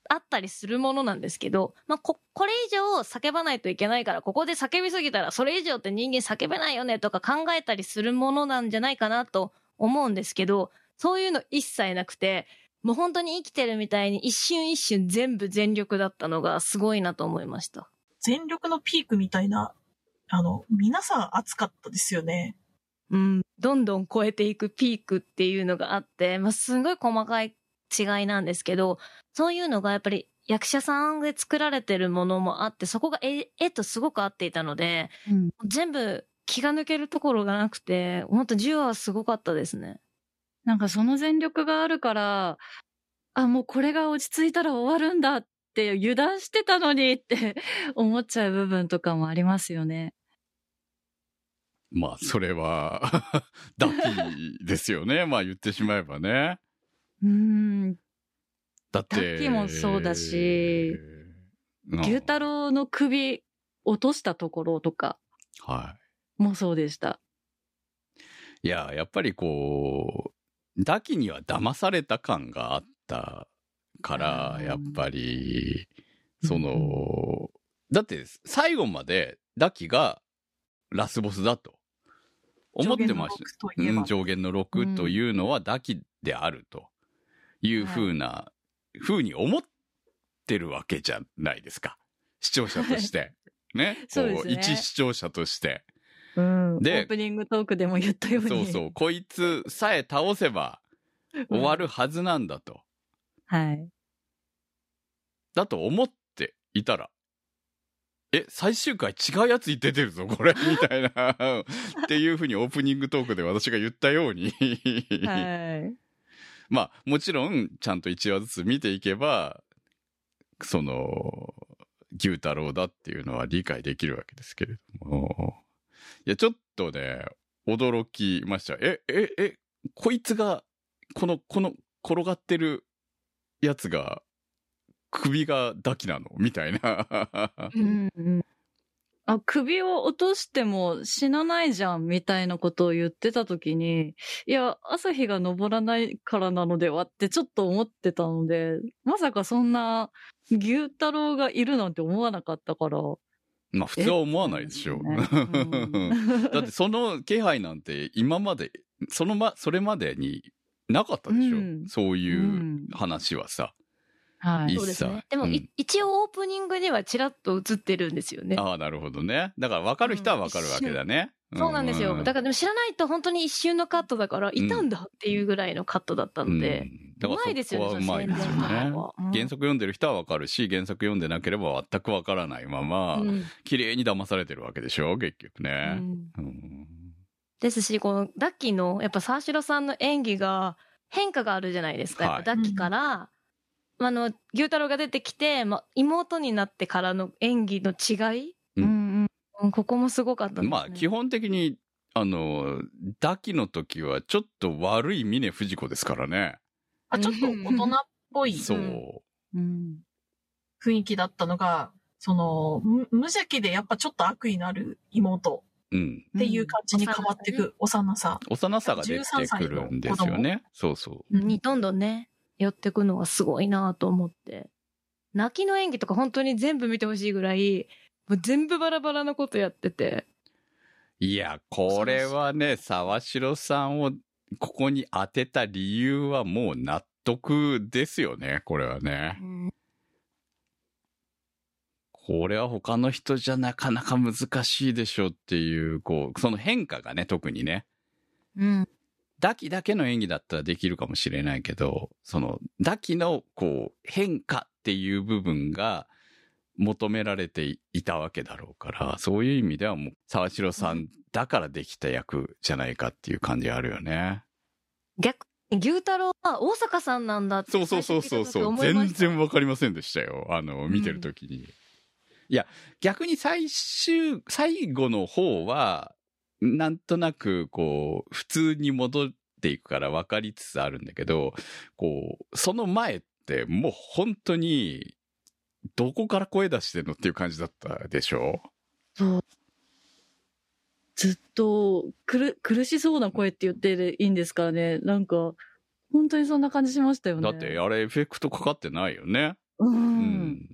あったりするものなんですけど、まあ、こ、これ以上叫ばないといけないから、ここで叫びすぎたらそれ以上って人間叫べないよねとか考えたりするものなんじゃないかなと思うんですけど、そういうの一切なくて、もう本当に生きてるみたいに一瞬一瞬全部全力だったのがすごいなと思いました。全力のピークみたいな、あの、皆さん熱かったですよね。うん。どんどん超えていくピークっていうのがあって、まあ、すごい細かい違いなんですけど、そういうのがやっぱり役者さんで作られてるものもあって、そこが絵絵とすごく合っていたので、うん全部気が抜けるところがなくて、本当10話はすごかったですね。なんかその全力があるから、あ、もうこれが落ち着いたら終わるんだって油断してたのにって 思っちゃう部分とかもありますよね。まあ、それは、ダッキーですよね。まあ言ってしまえばね。うーん。だって。ダッキーもそうだしうん牛太郎の首落としたところとかはもそうでした。い。いや、やっぱりこう、ダキには騙された感があったから、うんやっぱり、その、だって最後までダキがラスボスだと思ってました。上限の6といえばうん、上限の6というのはダキであるというふうな、ふうに思ってるわけじゃないですか。視聴者として。ね。そうね一視聴者として。うん。でオープニングトークでも言ったように。そうそう。こいつさえ倒せば終わるはずなんだと。はい。だと思っていたら、え、最終回違うやつに出てるぞ、これ、みたいな。っていうふうにオープニングトークで私が言ったように。はい。まあ、もちろん、ちゃんと1話ずつ見ていけば、その、牛太郎だっていうのは理解できるわけですけれども。いや、ちょっとね、驚きました。え、え、え、こいつが、この、この、転がってるやつが、首がダキなの？みたいな。うんうんあ、首を落としても死なないじゃん、みたいなことを言ってた時に、いや、朝日が昇らないからなのではってちょっと思ってたので、まさかそんな牛太郎がいるなんて思わなかったから。まあ、普通は思わないでしょう。ねうん だってその気配なんて今まで、そのま、それまでになかったでしょ、うんそういううん話はさ。はいい。そうですね。でも、うんい一応オープニングではちらっと映ってるんですよね。ああ、なるほどね。だから分かる人は分かるわけだね。そうなんですよ。だかからでも知らないと本当に一瞬のカットだから、いたんだっていうぐらいのカットだったので、だからうまいですよね、そこはうまいですよね。原作読んでる人は分かるし、原作読んでなければ全く分からないまま、うん。綺麗に騙されてるわけでしょ結局うね。ん。うん。ですし、このダッキーの、やっぱ沢城さんの演技が変化があるじゃないですか。はい。やっぱダッキーから、あの、牛太郎が出てきて、まあ、妹になってからの演技の違い、うん。ここもすごかったですね。まあ、基本的に、あの、ダキの時はちょっと悪い峰不二子ですからね。あちょっと大人っぽいそう。うん雰囲気だったのが、その、む無邪気でやっぱちょっと悪意のある妹うん。っていう感じに変わっていく幼さ。幼さが出てくるんですよね。そうそう。にどんどんね、寄ってくのがすごいなと思って。泣きの演技とか本当に全部見てほしいぐらい、もう全部バラバラなことやってて。いや、これはね、沢城さんをここに当てた理由はもう納得ですよね、これはね。これは他の人じゃなかなか難しいでしょっていう、こう、その変化がね、特にね。うん。ダキだけの演技だったらできるかもしれないけど、その、ダキの、こう、変化っていう部分が求められていたわけだろうから、そういう意味ではもう、沢城さんだからできた役じゃないかっていう感じあるよね。逆牛太郎は大阪さんなんだってそうそうそうそうそう。全然わかりませんでしたよ。あの、見てる時に。いや、逆に最終、最後の方は、なんとなく、こう、普通に戻っていくから分かりつつあるんだけど、こう、その前ってもう本当に、どこから声出してんのっていう感じだったでしょ？そう。ずっと、くる、苦しそうな声って言っていいんですからね？なんか、本当にそんな感じしましたよね。だって、あれエフェクトかかってないよね。うん。うん。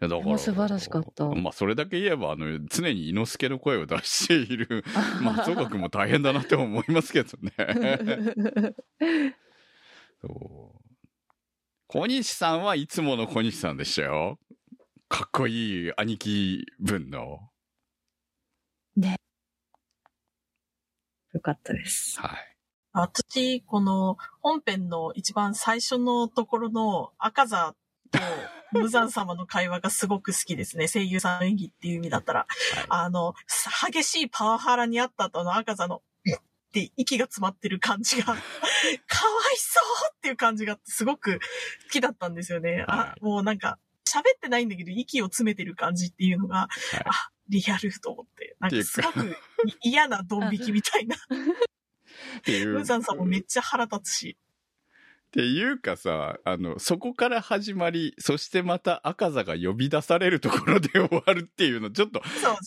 いやだから。素晴らしかったまあ、それだけ言えば、あの、常に猪之助の声を出している 松岡君も大変だなって思いますけどね。そう。小西さんはいつもの小西さんでしたよ。かっこいい兄貴分の。よかったです。はい。私、この本編の一番最初のところの赤座と無惨様の会話がすごく好きですね。声優さんの演技っていう意味だったら。あの、激しいパワハラにあった後の赤座の、って息が詰まってる感じが、かわいそうっていう感じがすごく好きだったんですよね。あ、もうなんか、喋ってないんだけど息を詰めてる感じっていうのが、あ、リアルと思って。なんかすごくい嫌なドン引きみたいな。っていう。無惨さんもめっちゃ腹立つし。っていうかさ、あの、そこから始まり、そしてまた赤座が呼び出されるところで終わるっていうの、ちょっと、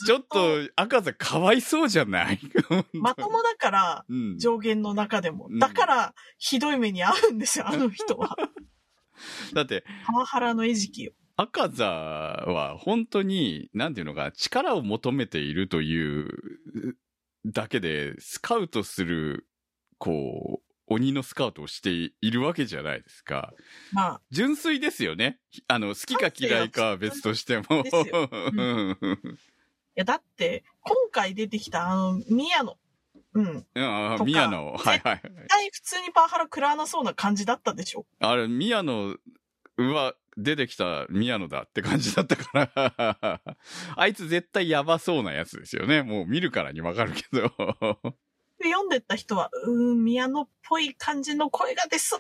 ちょっと赤座かわいそうじゃない？まともだから、うん。上限の中でもうん。だから、ひどい目に遭うんですよ、あの人は。だって、パワハラの餌食よ。赤座は本当に、なんていうのか、力を求めているというだけで、スカウトする、こう、鬼のスカウトをしているわけじゃないですか。まあ、純粋ですよね。あの、好きか嫌いかは別としても。うんいや、だって、今回出てきたあの、宮野。うん。宮野、はいはい。絶対普通にパワハラ食らわなそうな感じだったでしょ。あれ、宮野は出てきた宮野だって感じだったから、あいつ絶対やばそうなやつですよね。もう見るからにわかるけど。で、読んでった人は、うーん、宮野っぽい感じの声が出そう。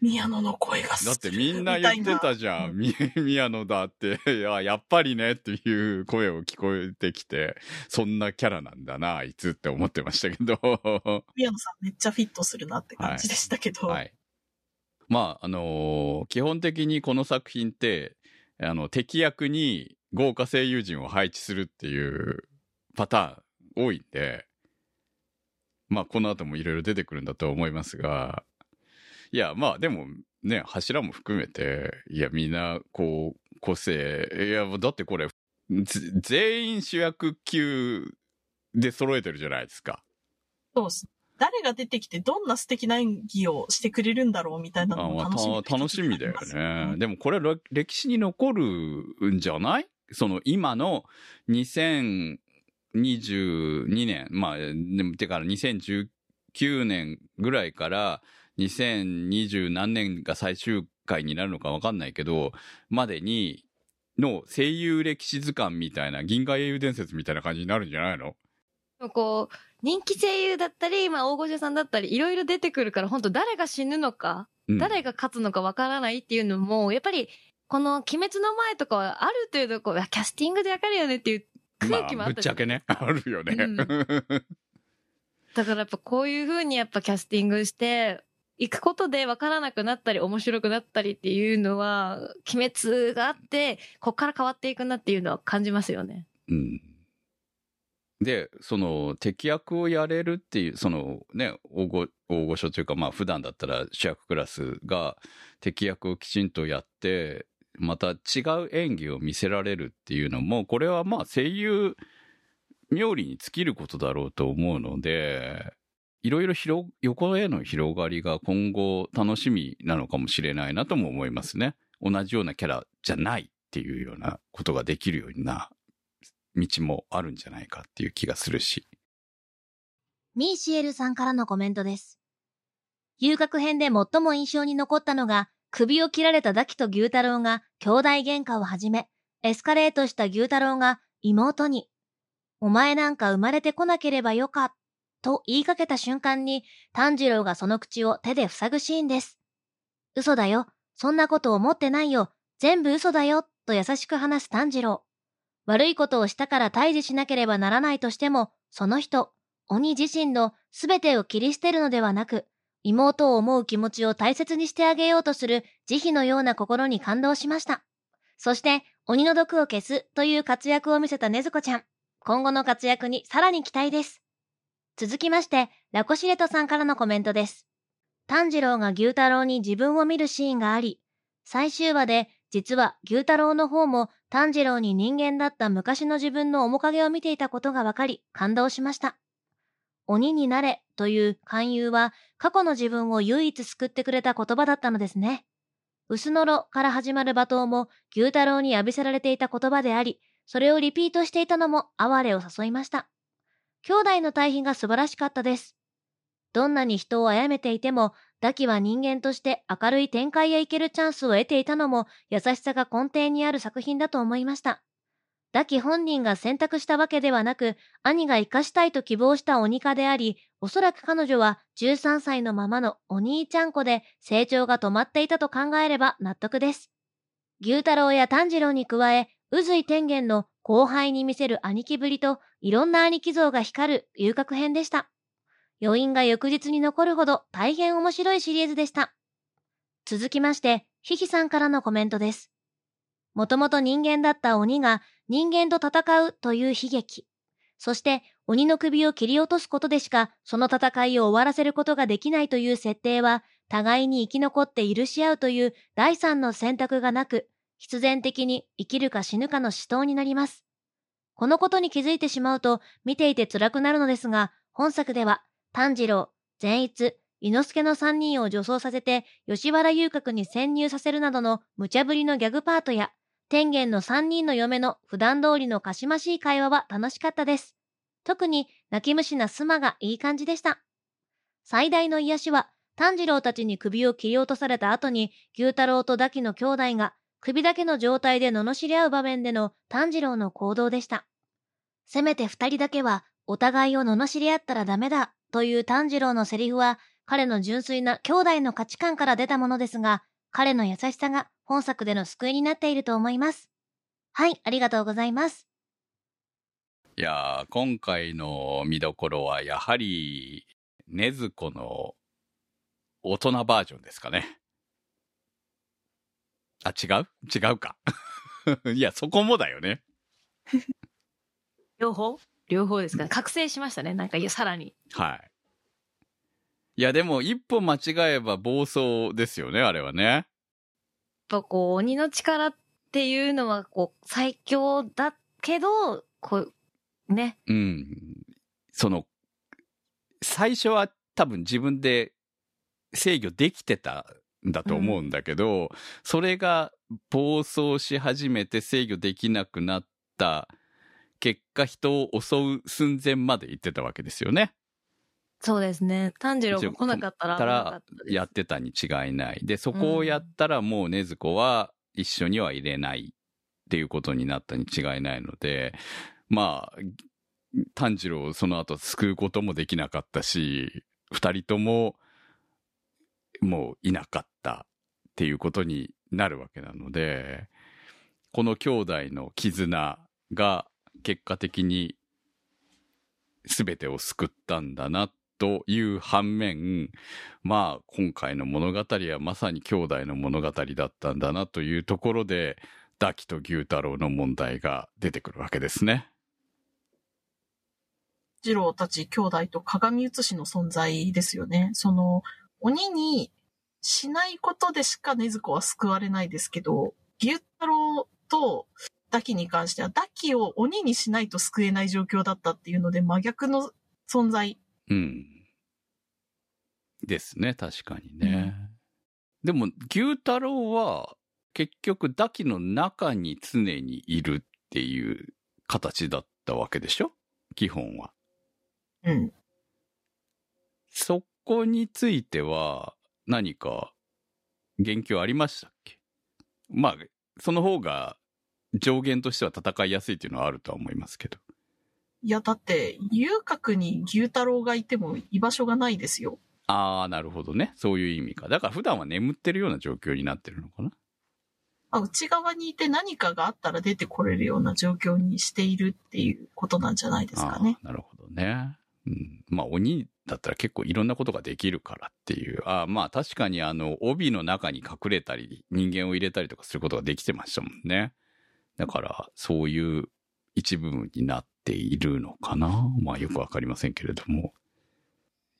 宮野の声が好きだってみんな言ってたじゃん。み宮野だって。いや、やっぱりねっていう声を聞こえてきて、そんなキャラなんだな、あいつって思ってましたけど。宮野さんめっちゃフィットするなって感じでしたけど。はい。まあ、あのー基本的にこの作品って、あの、敵役に豪華声優陣を配置するっていうパターン多いんで、まあ、この後もいろいろ出てくるんだと思いますが、いや、まあ、でもね、柱も含めて、いや、みんな、こう、個性、いや、だってこれ、ぜ全員主役級で揃えてるじゃないですか。そうっす。誰が出てきてどんな素敵な演技をしてくれるんだろうみたいなのもあ楽しみ楽しみだよね。でもこれら歴史に残るんじゃない？その今の2022年、まあ、でもてから2019年ぐらいから2020何年が最終回になるのかわかんないけど、までに、の声優歴史図鑑みたいな、銀河英雄伝説みたいな感じになるんじゃないの？こう、人気声優だったり、まあ、大御所さんだったり、いろいろ出てくるから、本当誰が死ぬのか、うん。誰が勝つのかわからないっていうのも、やっぱり、この鬼滅の前とかはある程度こう、キャスティングでわかるよねっていう 空気もまあ、あったじゃんぶっちゃけね、あるよね。うんだからやっぱこういう風にやっぱキャスティングして、行くことで分からなくなったり面白くなったりっていうのは、鬼滅があって、こっから変わっていくなっていうのは感じますよね。うん。で、その敵役をやれるっていう、そのね、大御大御所というか、まあ普段だったら主役クラスが敵役をきちんとやって、また違う演技を見せられるっていうのも、これはまあ声優冥利に尽きることだろうと思うので、いろいろ広、横への広がりが今後楽しみなのかもしれないなとも思いますね。同じようなキャラじゃないっていうようなことができるような道もあるんじゃないかっていう気がするし。ミーシエルさんからのコメントです。遊郭編で最も印象に残ったのが、首を切られたダキと牛太郎が兄弟喧嘩を始め、エスカレートした牛太郎が妹に、お前なんか生まれてこなければよか、と言いかけた瞬間に、炭治郎がその口を手で塞ぐシーンです。嘘だよ。そんなこと思ってないよ。全部嘘だよ。と優しく話す炭治郎。悪いことをしたから退治しなければならないとしても、その人、鬼自身の全てを切り捨てるのではなく、妹を思う気持ちを大切にしてあげようとする慈悲のような心に感動しました。そして、鬼の毒を消すという活躍を見せたねずこちゃん。今後の活躍にさらに期待です。続きまして、ラコシレトさんからのコメントです。炭治郎が牛太郎に自分を見るシーンがあり、最終話で実は牛太郎の方も炭治郎に人間だった昔の自分の面影を見ていたことが分かり感動しました。鬼になれという勧誘は過去の自分を唯一救ってくれた言葉だったのですね。薄のろから始まる罵倒も牛太郎に浴びせられていた言葉であり、それをリピートしていたのも哀れを誘いました。兄弟の対比が素晴らしかったです。どんなに人を殺めていても、ダキは人間として明るい展開へ行けるチャンスを得ていたのも優しさが根底にある作品だと思いました。ダキ本人が選択したわけではなく、兄が生かしたいと希望した鬼化であり、おそらく彼女は13歳のままのお兄ちゃん子で成長が止まっていたと考えれば納得です。牛太郎や炭治郎に加え、宇髄天元の後輩に見せる兄貴ぶりといろんな兄貴像が光る遊郭編でした。余韻が翌日に残るほど大変面白いシリーズでした。続きまして、ヒヒさんからのコメントです。もともと人間だった鬼が人間と戦うという悲劇。そして鬼の首を切り落とすことでしかその戦いを終わらせることができないという設定は互いに生き残って許し合うという第三の選択がなく、必然的に生きるか死ぬかの死闘になります。このことに気づいてしまうと見ていて辛くなるのですが、本作では炭治郎、善逸、伊之助の3人を女装させて吉原遊郭に潜入させるなどの無茶ぶりのギャグパートや、天元の3人の嫁の普段通りのかしましい会話は楽しかったです。特に泣き虫なスマがいい感じでした。最大の癒しは、炭治郎たちに首を切り落とされた後に、牛太郎とダキの兄弟が首だけの状態で罵り合う場面での炭治郎の行動でした。せめて二人だけはお互いを罵り合ったらダメだという炭治郎のセリフは彼の純粋な兄弟の価値観から出たものですが、彼の優しさが本作での救いになっていると思います。はい、ありがとうございます。いやー、今回の見どころはやはり、ねずこの大人バージョンですかね。あ、違う？違うか。いや、そこもだよね。両方？両方ですか？ね。覚醒しましたね。なんか、いや、さらに。はい。いや、でも一歩間違えば暴走ですよね、あれはね。やっぱこう、鬼の力っていうのは、こう、最強だけど、こう、ね。うん。その、最初は多分自分で制御できてたんだと思うんだけど、それが暴走し始めて制御できなくなった結果人を襲う寸前まで行ってたわけですよね。そうですね。炭治郎が来なかったらたです。やってたに違いない。で、そこをやったらもう禰豆子は一緒には入れないっていうことになったに違いないので、まあ、炭治郎をその後救うこともできなかったし、二人とももういなかったっていうことになるわけなので、この兄弟の絆が結果的に全てを救ったんだなという反面、まあ今回の物語はまさに兄弟の物語だったんだなというところで、ダキと牛太郎の問題が出てくるわけですね。次郎たち兄弟と鏡写しの存在ですよね。その、鬼にしないことでしか禰豆子は救われないですけど、牛太郎とダキに関しては、ダキを鬼にしないと救えない状況だったっていうので、真逆の存在。うん。ですね、確かにね。でも、牛太郎は結局ダキの中に常にいるっていう形だったわけでしょ？基本は。うん。そこについては何か言及ありましたっけ？まあ、その方が上限としては戦いやすいっていうのはあるとは思いますけど。いや、だって、遊郭に牛太郎がいても居場所がないですよ。ああ、なるほどね。そういう意味か。だから普段は眠ってるような状況になってるのかな。あ内側にいて何かがあったら出てこれるような状況にしているっていうことなんじゃないですかね。なるほどね。うん。まあ、鬼だったら結構いろんなことができるからっていう。ああ、まあ確かにあの、帯の中に隠れたり、人間を入れたりとかすることができてましたもんね。だから、そういう一部分になっているのかな？まあよくわかりませんけれども。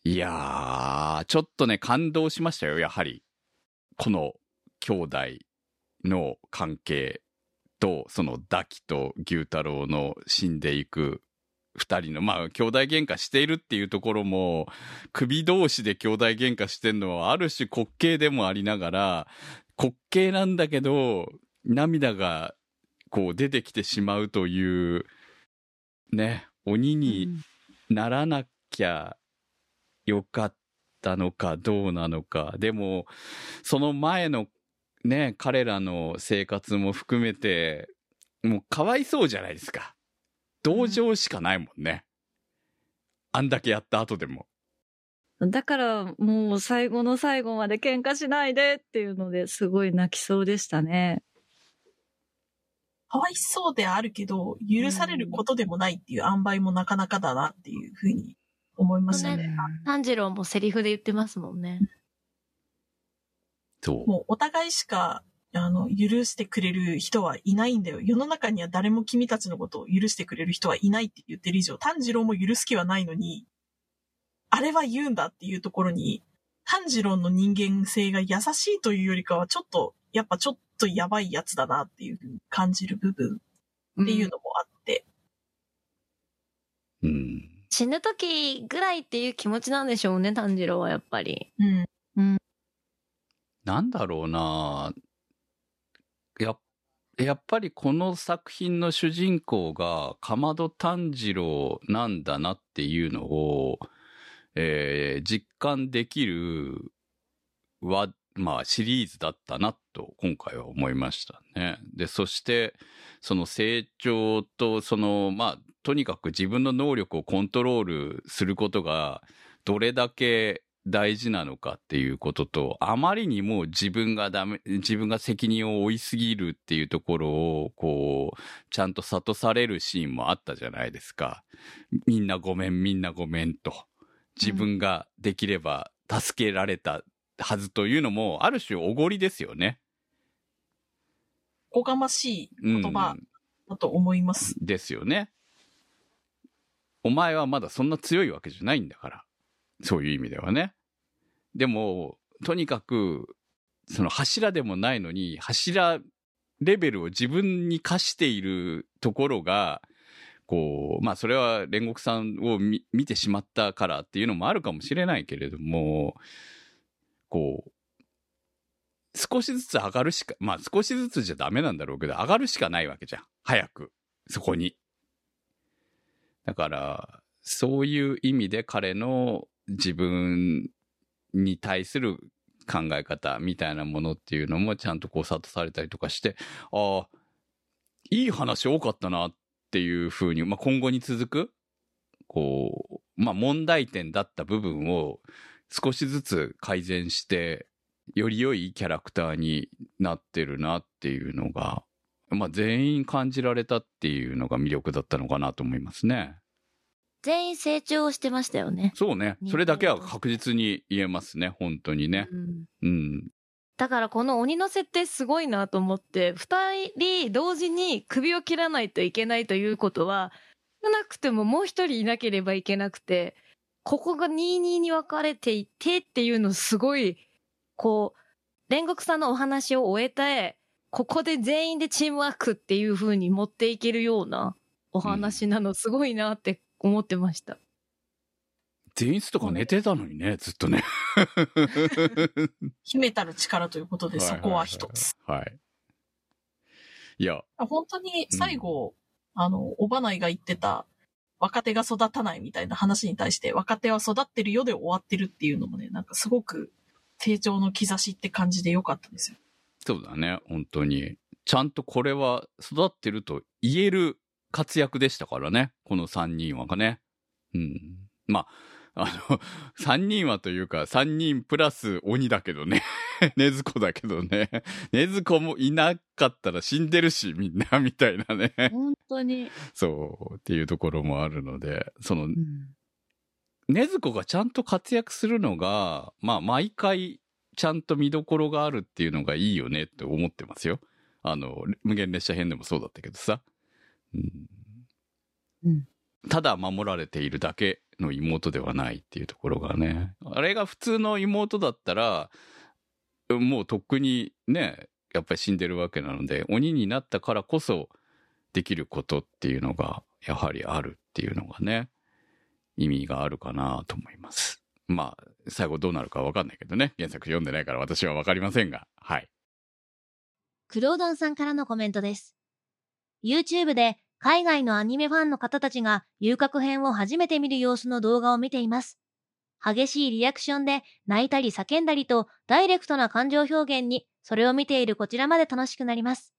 いやー、ちょっとね、感動しましたよ、やはり。この兄弟の関係と、そのダキと牛太郎の死んでいく二人の、まあ、兄弟喧嘩しているっていうところも、首同士で兄弟喧嘩してんのは、ある種滑稽でもありながら、滑稽なんだけど、涙が、こう出てきてしまうという、ね、鬼にならなきゃよかったのかどうなのか。でも、その前のね、彼らの生活も含めて、もうかわいそうじゃないですか。同情しかないもんね。あんだけやった後でも。だからもう最後の最後まで喧嘩しないでっていうのですごい泣きそうでしたね。かわいそうであるけど、許されることでもないっていう塩梅もなかなかだなっていうふうに思いましたね。炭治郎もセリフで言ってますもんね。そう。もうお互いしか、あの、許してくれる人はいないんだよ。世の中には誰も君たちのことを許してくれる人はいないって言ってる以上、炭治郎も許す気はないのに、あれは言うんだっていうところに、炭治郎の人間性が優しいというよりかは、ちょっと、やっぱちょっとやばいやつだなっていうふうに感じる部分っていうのもあって、うん。死ぬ時ぐらいっていう気持ちなんでしょうね、炭治郎はやっぱり。うん。なんだろうなや、やっぱりこの作品の主人公が、かまど炭治郎なんだなっていうのを、えー実感できるは、まあシリーズだったなと今回は思いましたね。で、そして、その成長と、その、まあ、とにかく自分の能力をコントロールすることが、どれだけ大事なのかっていうことと、あまりにも自分がダメ、自分が責任を負いすぎるっていうところを、こう、ちゃんと諭されるシーンもあったじゃないですか。みんなごめん、みんなごめんと。自分ができれば助けられたはずというのも、ある種おごりですよね。おこがましいうん。言葉だと思います。ですよね。お前はまだそんな強いわけじゃないんだから。そういう意味ではね。でも、とにかく、その柱でもないのに、柱レベルを自分に課しているところが、こう、まあそれは煉獄さんを見見てしまったからっていうのもあるかもしれないけれども、こう、少しずつ上がるしか、まあ少しずつじゃダメなんだろうけど、上がるしかないわけじゃん。早く。そこに。だから、そういう意味で彼の自分に対する考え方みたいなものっていうのもちゃんとこう諭されたりとかして、ああ、いい話多かったなっていうふうに、まあ、今後に続く、こう、まあ、問題点だった部分を少しずつ改善して、より良いキャラクターになってるなっていうのが、まあ、全員感じられたっていうのが魅力だったのかなと思いますね。全員成長してましたよね。そうね。それだけは確実に言えますね。本当にね。うんうん。だからこの鬼の設定すごいなと思って、二人同時に首を切らないといけないということは、少なくてももう一人いなければいけなくて、ここが22に分かれていてっていうのすごい、こう、煉獄さんのお話を終えて、ここで全員でチームワークっていう風に持っていけるようなお話なのすごいなって思ってました。前室とか寝てたのにね、ずっとね。秘めたる力ということで、そこは一つ。はい。はい。いや、本当に最後、あの、おばないが言ってた、若手が育たないみたいな話に対して、若手は育ってるよで終わってるっていうのもね、なんかすごく成長の兆しって感じでよかったんですよ。そうだね、本当に。ちゃんとこれは育ってると言える活躍でしたからね。この3人はがね。うん。まあ、あの、3人はというか、3人プラス鬼だけどね。ねずこだけどね。ねずこもいなかったら死んでるし、みんな、みたいなね。本当に。そう、っていうところもあるので、そのう、ん。ねずこがちゃんと活躍するのが、まあ、毎回、ちゃんと見どころがあるっていうのがいいよねって思ってますよ。あの、無限列車編でもそうだったけどさ。うん。うんただ守られているだけの妹ではないっていうところがね。あれが普通の妹だったら、もうとっくにね、やっぱり死んでるわけなので、鬼になったからこそできることっていうのが、やはりあるっていうのがね、意味があるかなと思います。まあ、最後どうなるかわかんないけどね。原作読んでないから私はわかりませんが。はい。クロードンさんからのコメントです。YouTube で海外のアニメファンの方たちが遊郭編を初めて見る様子の動画を見ています。激しいリアクションで泣いたり叫んだりとダイレクトな感情表現にそれを見ているこちらまで楽しくなります。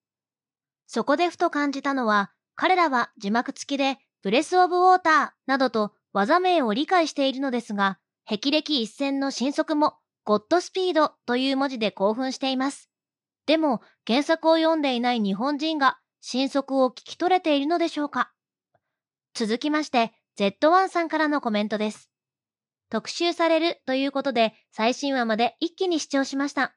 そこでふと感じたのは彼らは字幕付きでブレスオブウォーターなどと技名を理解しているのですが、霹靂一閃の新速もゴッドスピードという文字で興奮しています。でも、原作を読んでいない日本人が新速を聞き取れているのでしょうか？続きまして、Z1 さんからのコメントです。特集されるということで、最新話まで一気に視聴しました。稚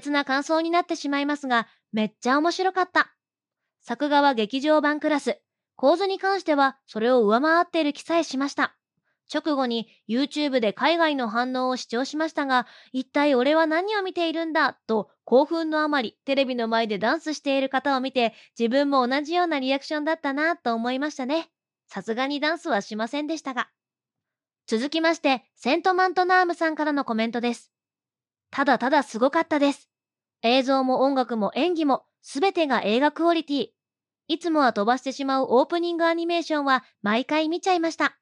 拙な感想になってしまいますが、めっちゃ面白かった。作画は劇場版クラス。構図に関しては、それを上回っている気さえしました。直後に YouTube で海外の反応を視聴しましたが、一体俺は何を見ているんだと興奮のあまりテレビの前でダンスしている方を見て自分も同じようなリアクションだったなと思いましたね。さすがにダンスはしませんでしたが。続きまして、セントマントナームさんからのコメントです。ただただすごかったです。映像も音楽も演技もすべてが映画クオリティ。いつもは飛ばしてしまうオープニングアニメーションは毎回見ちゃいました。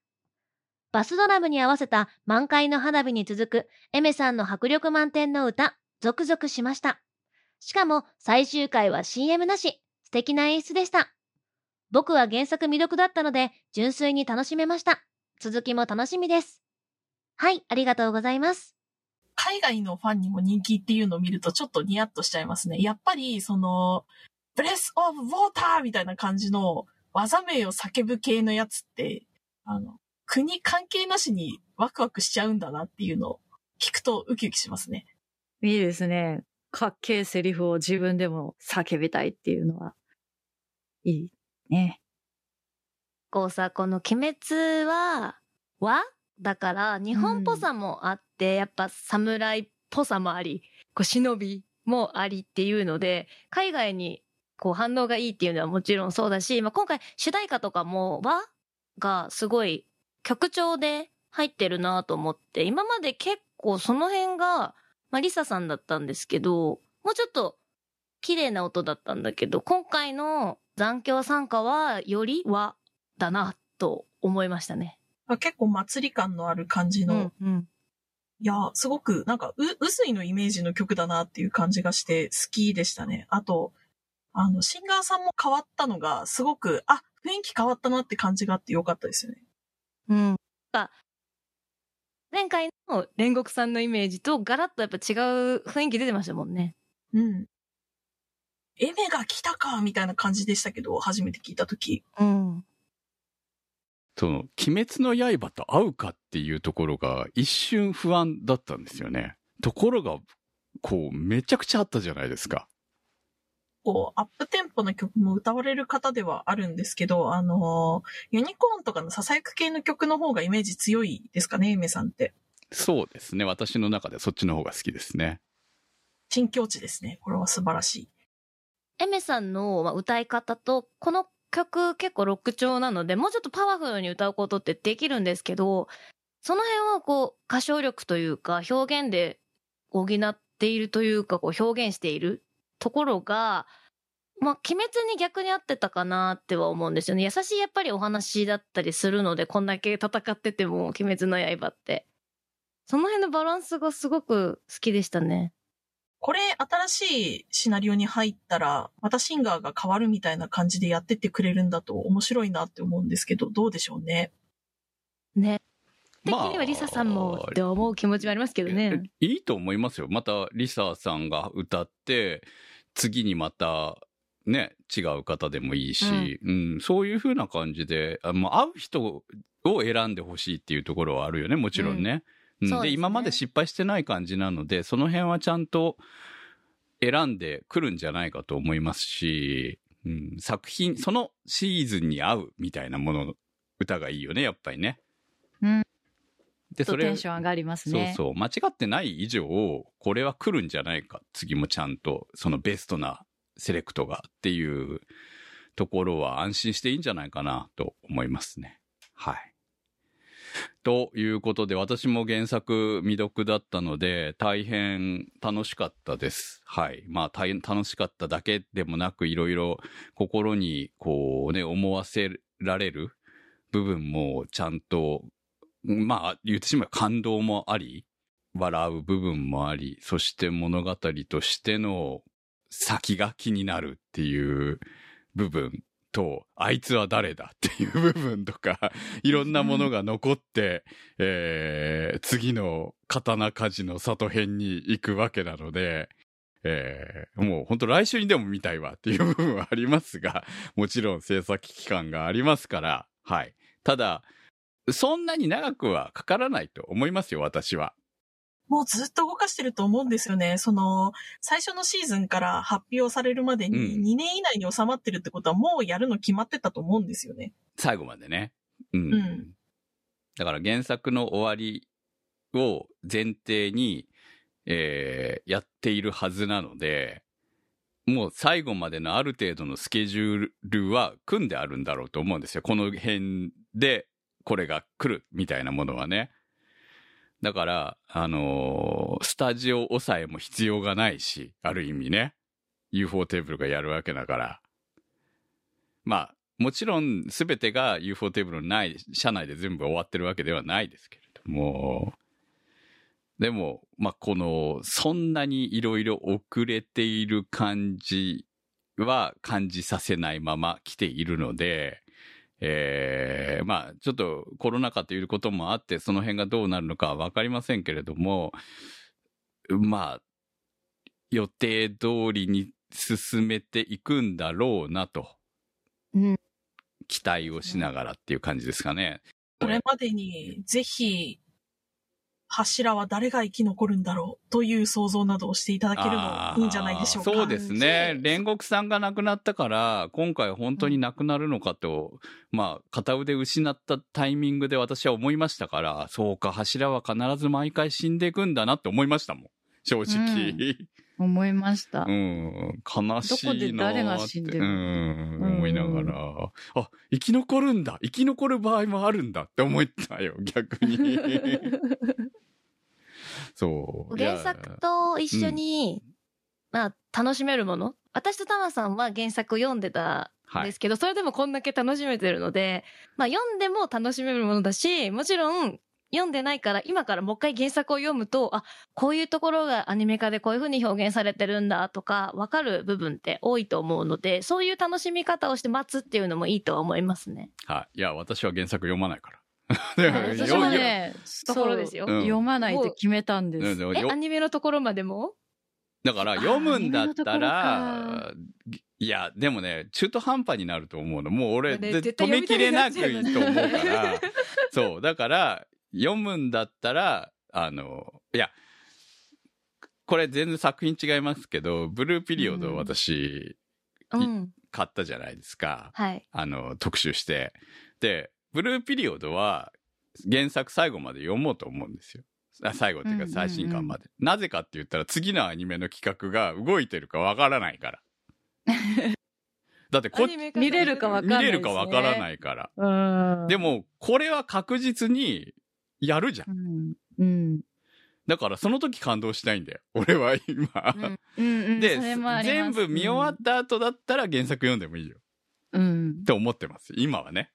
バスドラムに合わせた満開の花火に続くエメさんの迫力満点の歌、ゾクゾクしました。しかも最終回は CM なし、素敵な演出でした。僕は原作未読だったので純粋に楽しめました。続きも楽しみです。はい、ありがとうございます。海外のファンにも人気っていうのを見るとちょっとニヤッとしちゃいますね。やっぱり、その、ブレスオブウォーターみたいな感じの技名を叫ぶ系のやつって、あの、国関係なしにワクワクしちゃうんだなっていうのを聞くとウキウキしますね。いいですね。かっけえセリフを自分でも叫びたいっていうのは、いいね。こうさ、この鬼滅は、和だから、日本っぽさもあって、やっぱ侍っぽさもあり、こう忍びもありっていうので、海外にこう反応がいいっていうのはもちろんそうだし、まあ、今回主題歌とかも和がすごい曲調で入ってるなと思って、今まで結構その辺が、まあ、リサさんだったんですけど、もうちょっと綺麗な音だったんだけど、今回の残響参加はより和だなと思いましたね。結構祭り感のある感じの、うんうん。いや、すごくなんかう、うすいのイメージの曲だなっていう感じがして好きでしたね。あと、あの、シンガーさんも変わったのが、すごく、あ、雰囲気変わったなって感じがあってよかったですよね。うん。あ前回の煉獄さんのイメージとガラッとやっぱ違う雰囲気出てましたもんね。うん。エメが来たかみたいな感じでしたけど、初めて聞いたとき。うん。その、鬼滅の刃と合うかっていうところが一瞬不安だったんですよね。ところが、こう、めちゃくちゃあったじゃないですか。こう、アップテンポな曲も歌われる方ではあるんですけど、あのーユニコーンとかのささやく系の曲の方がイメージ強いですかね、エメさんって。そうですね。私の中でそっちの方が好きですね。新境地ですね。これは素晴らしい。エメさんのまあ歌い方と、この曲結構ロック調なので、もうちょっとパワフルに歌うことってできるんですけど、その辺はこう、歌唱力というか、表現で補っているというか、こう表現しているところが、まあ、鬼滅に逆に合ってたかなっては思うんですよね。優しいやっぱりお話だったりするので、こんだけ戦ってても、鬼滅の刃って。その辺のバランスがすごく好きでしたね。これ新しいシナリオに入ったら、またシンガーが変わるみたいな感じでやってってくれるんだと面白いなって思うんですけど、どうでしょうね？ね。的まあにはリサさんもって思う気持ちはありますけどね。いいと思いますよ。また、リサさんが歌って、次にまた、ね、違う方でもいいし、うん、そういう風な感じで、あまあ、会う人を選んでほしいっていうところはあるよね、もちろんね。で今まで失敗してない感じなので、その辺はちゃんと選んでくるんじゃないかと思いますし、うん、作品、そのシーズンに合うみたいなものの歌がいいよね、やっぱりね。うん。で、とテンション上がりますね。そうそう。間違ってない以上、これは来るんじゃないか。次もちゃんと、そのベストなセレクトがっていうところは安心していいんじゃないかなと思いますね。はい。ということで、私も原作未読だったので、大変楽しかったです。はい。まあ、大変楽しかっただけでもなく、いろいろ心に、こうね、思わせられる部分もちゃんとまあ、言ってしまえば感動もあり、笑う部分もあり、そして物語としての先が気になるっていう部分と、あいつは誰だっていう部分とか、いろんなものが残って、えー、次の刀鍛冶の里編に行くわけなので、えー、もう本当来週にでも見たいわっていう部分はありますが、もちろん制作期間がありますから、はい。ただ、そんなに長くはかからないと思いますよ、私は。もうずっと動かしてると思うんですよね。その、最初のシーズンから発表されるまでにうん2年以内に収まってるってことはもうやるの決まってたと思うんですよね。最後までね。うん。うんだから原作の終わりを前提に、えーやっているはずなので、もう最後までのある程度のスケジュールは組んであるんだろうと思うんですよ。この辺でこれが来るみたいなものはね。だから、あのースタジオ抑えも必要がないし、ある意味ね。UFO テーブルがやるわけだから。まあ、もちろん全てが UFO テーブルのない、社内で全部終わってるわけではないですけれども、でも、まあ、この、そんなにいろいろ遅れている感じは感じさせないまま来ているので、えーまあ、ちょっとコロナ禍ということもあって、その辺がどうなるのかはわかりませんけれども、まあ、予定通りに進めていくんだろうなと。うん。期待をしながらっていう感じですかね。これまでにぜひ、柱は誰が生き残るんだろうという想像などをしていただけるのいいんじゃないでしょうか。そうですね。煉獄さんが亡くなったから、今回本当に亡くなるのかと、まあ、片腕失ったタイミングで私は思いましたから、そうか、柱は必ず毎回死んでいくんだなって思いましたもん。正直。思いました。うん、悲しいなーって。どこで誰が死んでるうん、うん思いながら、あ、生き残るんだ生き残る場合もあるんだって思ったよ、逆に。そう。原作と一緒に、まあ、楽しめるもの？私とタマさんは原作を読んでたんですけど、それでもこんだけ楽しめてるので、まあ、読んでも楽しめるものだし、もちろん、読んでないから、今からもう一回原作を読むと、あ、こういうところがアニメ化でこういう風に表現されてるんだとか、わかる部分って多いと思うので、そういう楽しみ方をして待つっていうのもいいとは思いますね。はい。いや、私は原作読まないから。はい私もね、ところですよそううん読まないと決めたんです。よえ、アニメのところまでも？だから読むんだったあら、いや、でもね、中途半端になると思うの。もう俺、ねで絶対止めきれなく読みたと思うから、そう、だから、読むんだったら、あの、いや、これ全然作品違いますけど、ブルーピリオドを私、うん。買ったじゃないですか。はい。あの、特集して。で、ブルーピリオドは原作最後まで読もうと思うんですよ。あ最後っていうかうんうんうん最新刊まで。なぜかって言ったら次のアニメの企画が動いてるかわからないから。だってこっアニメ化見れるかわかん見ないねれるかわからないから。うん。でも、これは確実にやるじゃん。うん。うん。だからその時感動したいんだよ。俺は今。うんうんうん。で、全部見終わった後だったら原作読んでもいいよ。うんっ。て思ってます。今はね。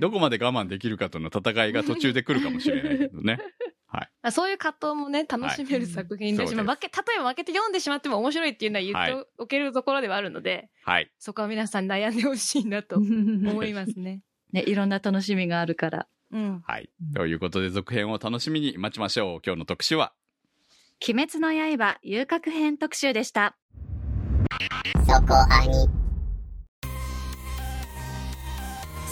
どこまで我慢できるかとの戦いが途中で来るかもしれないけどね。はい。あそういう葛藤もね、楽しめる作品だし、はいまあ、負け、例えば負けて読んでしまっても面白いっていうのは言っておけるところではあるので、はい。そこは皆さん悩んでほしいなと思いますね。ね、いろんな楽しみがあるから。うん。はい。ということで、続編を楽しみに待ちましょう。今日の特集は、鬼滅の刃遊郭編特集でした。そこ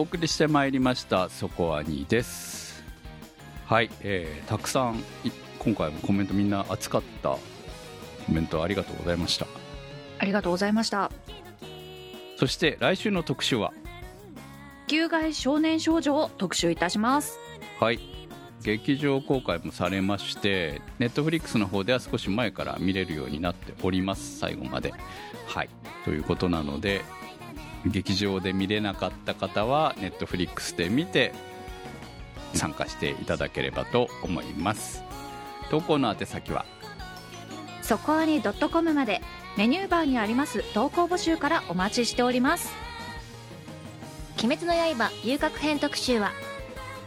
お送りしてまいりました、そこはにです。はい、えー、たくさん、い今回もコメントみんな熱かったコメントありがとうございました。ありがとうございました。そして来週の特集は、旧外少年少女を特集いたします。はい、劇場公開もされまして、ネットフリックスの方では少し前から見れるようになっております、最後まで。はい、ということなので、劇場で見れなかった方は、ネットフリックスで見て、参加していただければと思います。投稿の宛先は、そこアニ .com までメニューバーにあります投稿募集からお待ちしております。鬼滅の刃遊郭編特集は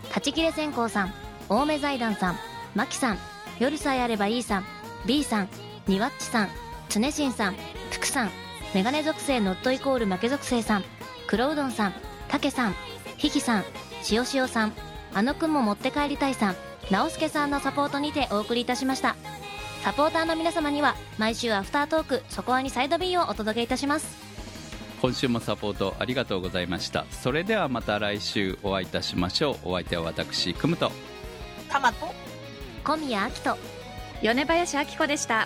立ち切れ線香さん青梅財団さんマキさん夜さえあればいいさん B さんニワッチさん常新さん福さんメガネ属性ノットイコール負け属性さん黒うどんさんたけさんひきさんしおしおさんあのくんも持って帰りたいさん直輔さんのサポートにてお送りいたしましたサポーターの皆様には毎週アフタートークそこアニサイド B をお届けいたします今週もサポートありがとうございました。それではまた来週お会いいたしましょう。お相手は私、くむと。タマと小宮明人米林明子でした。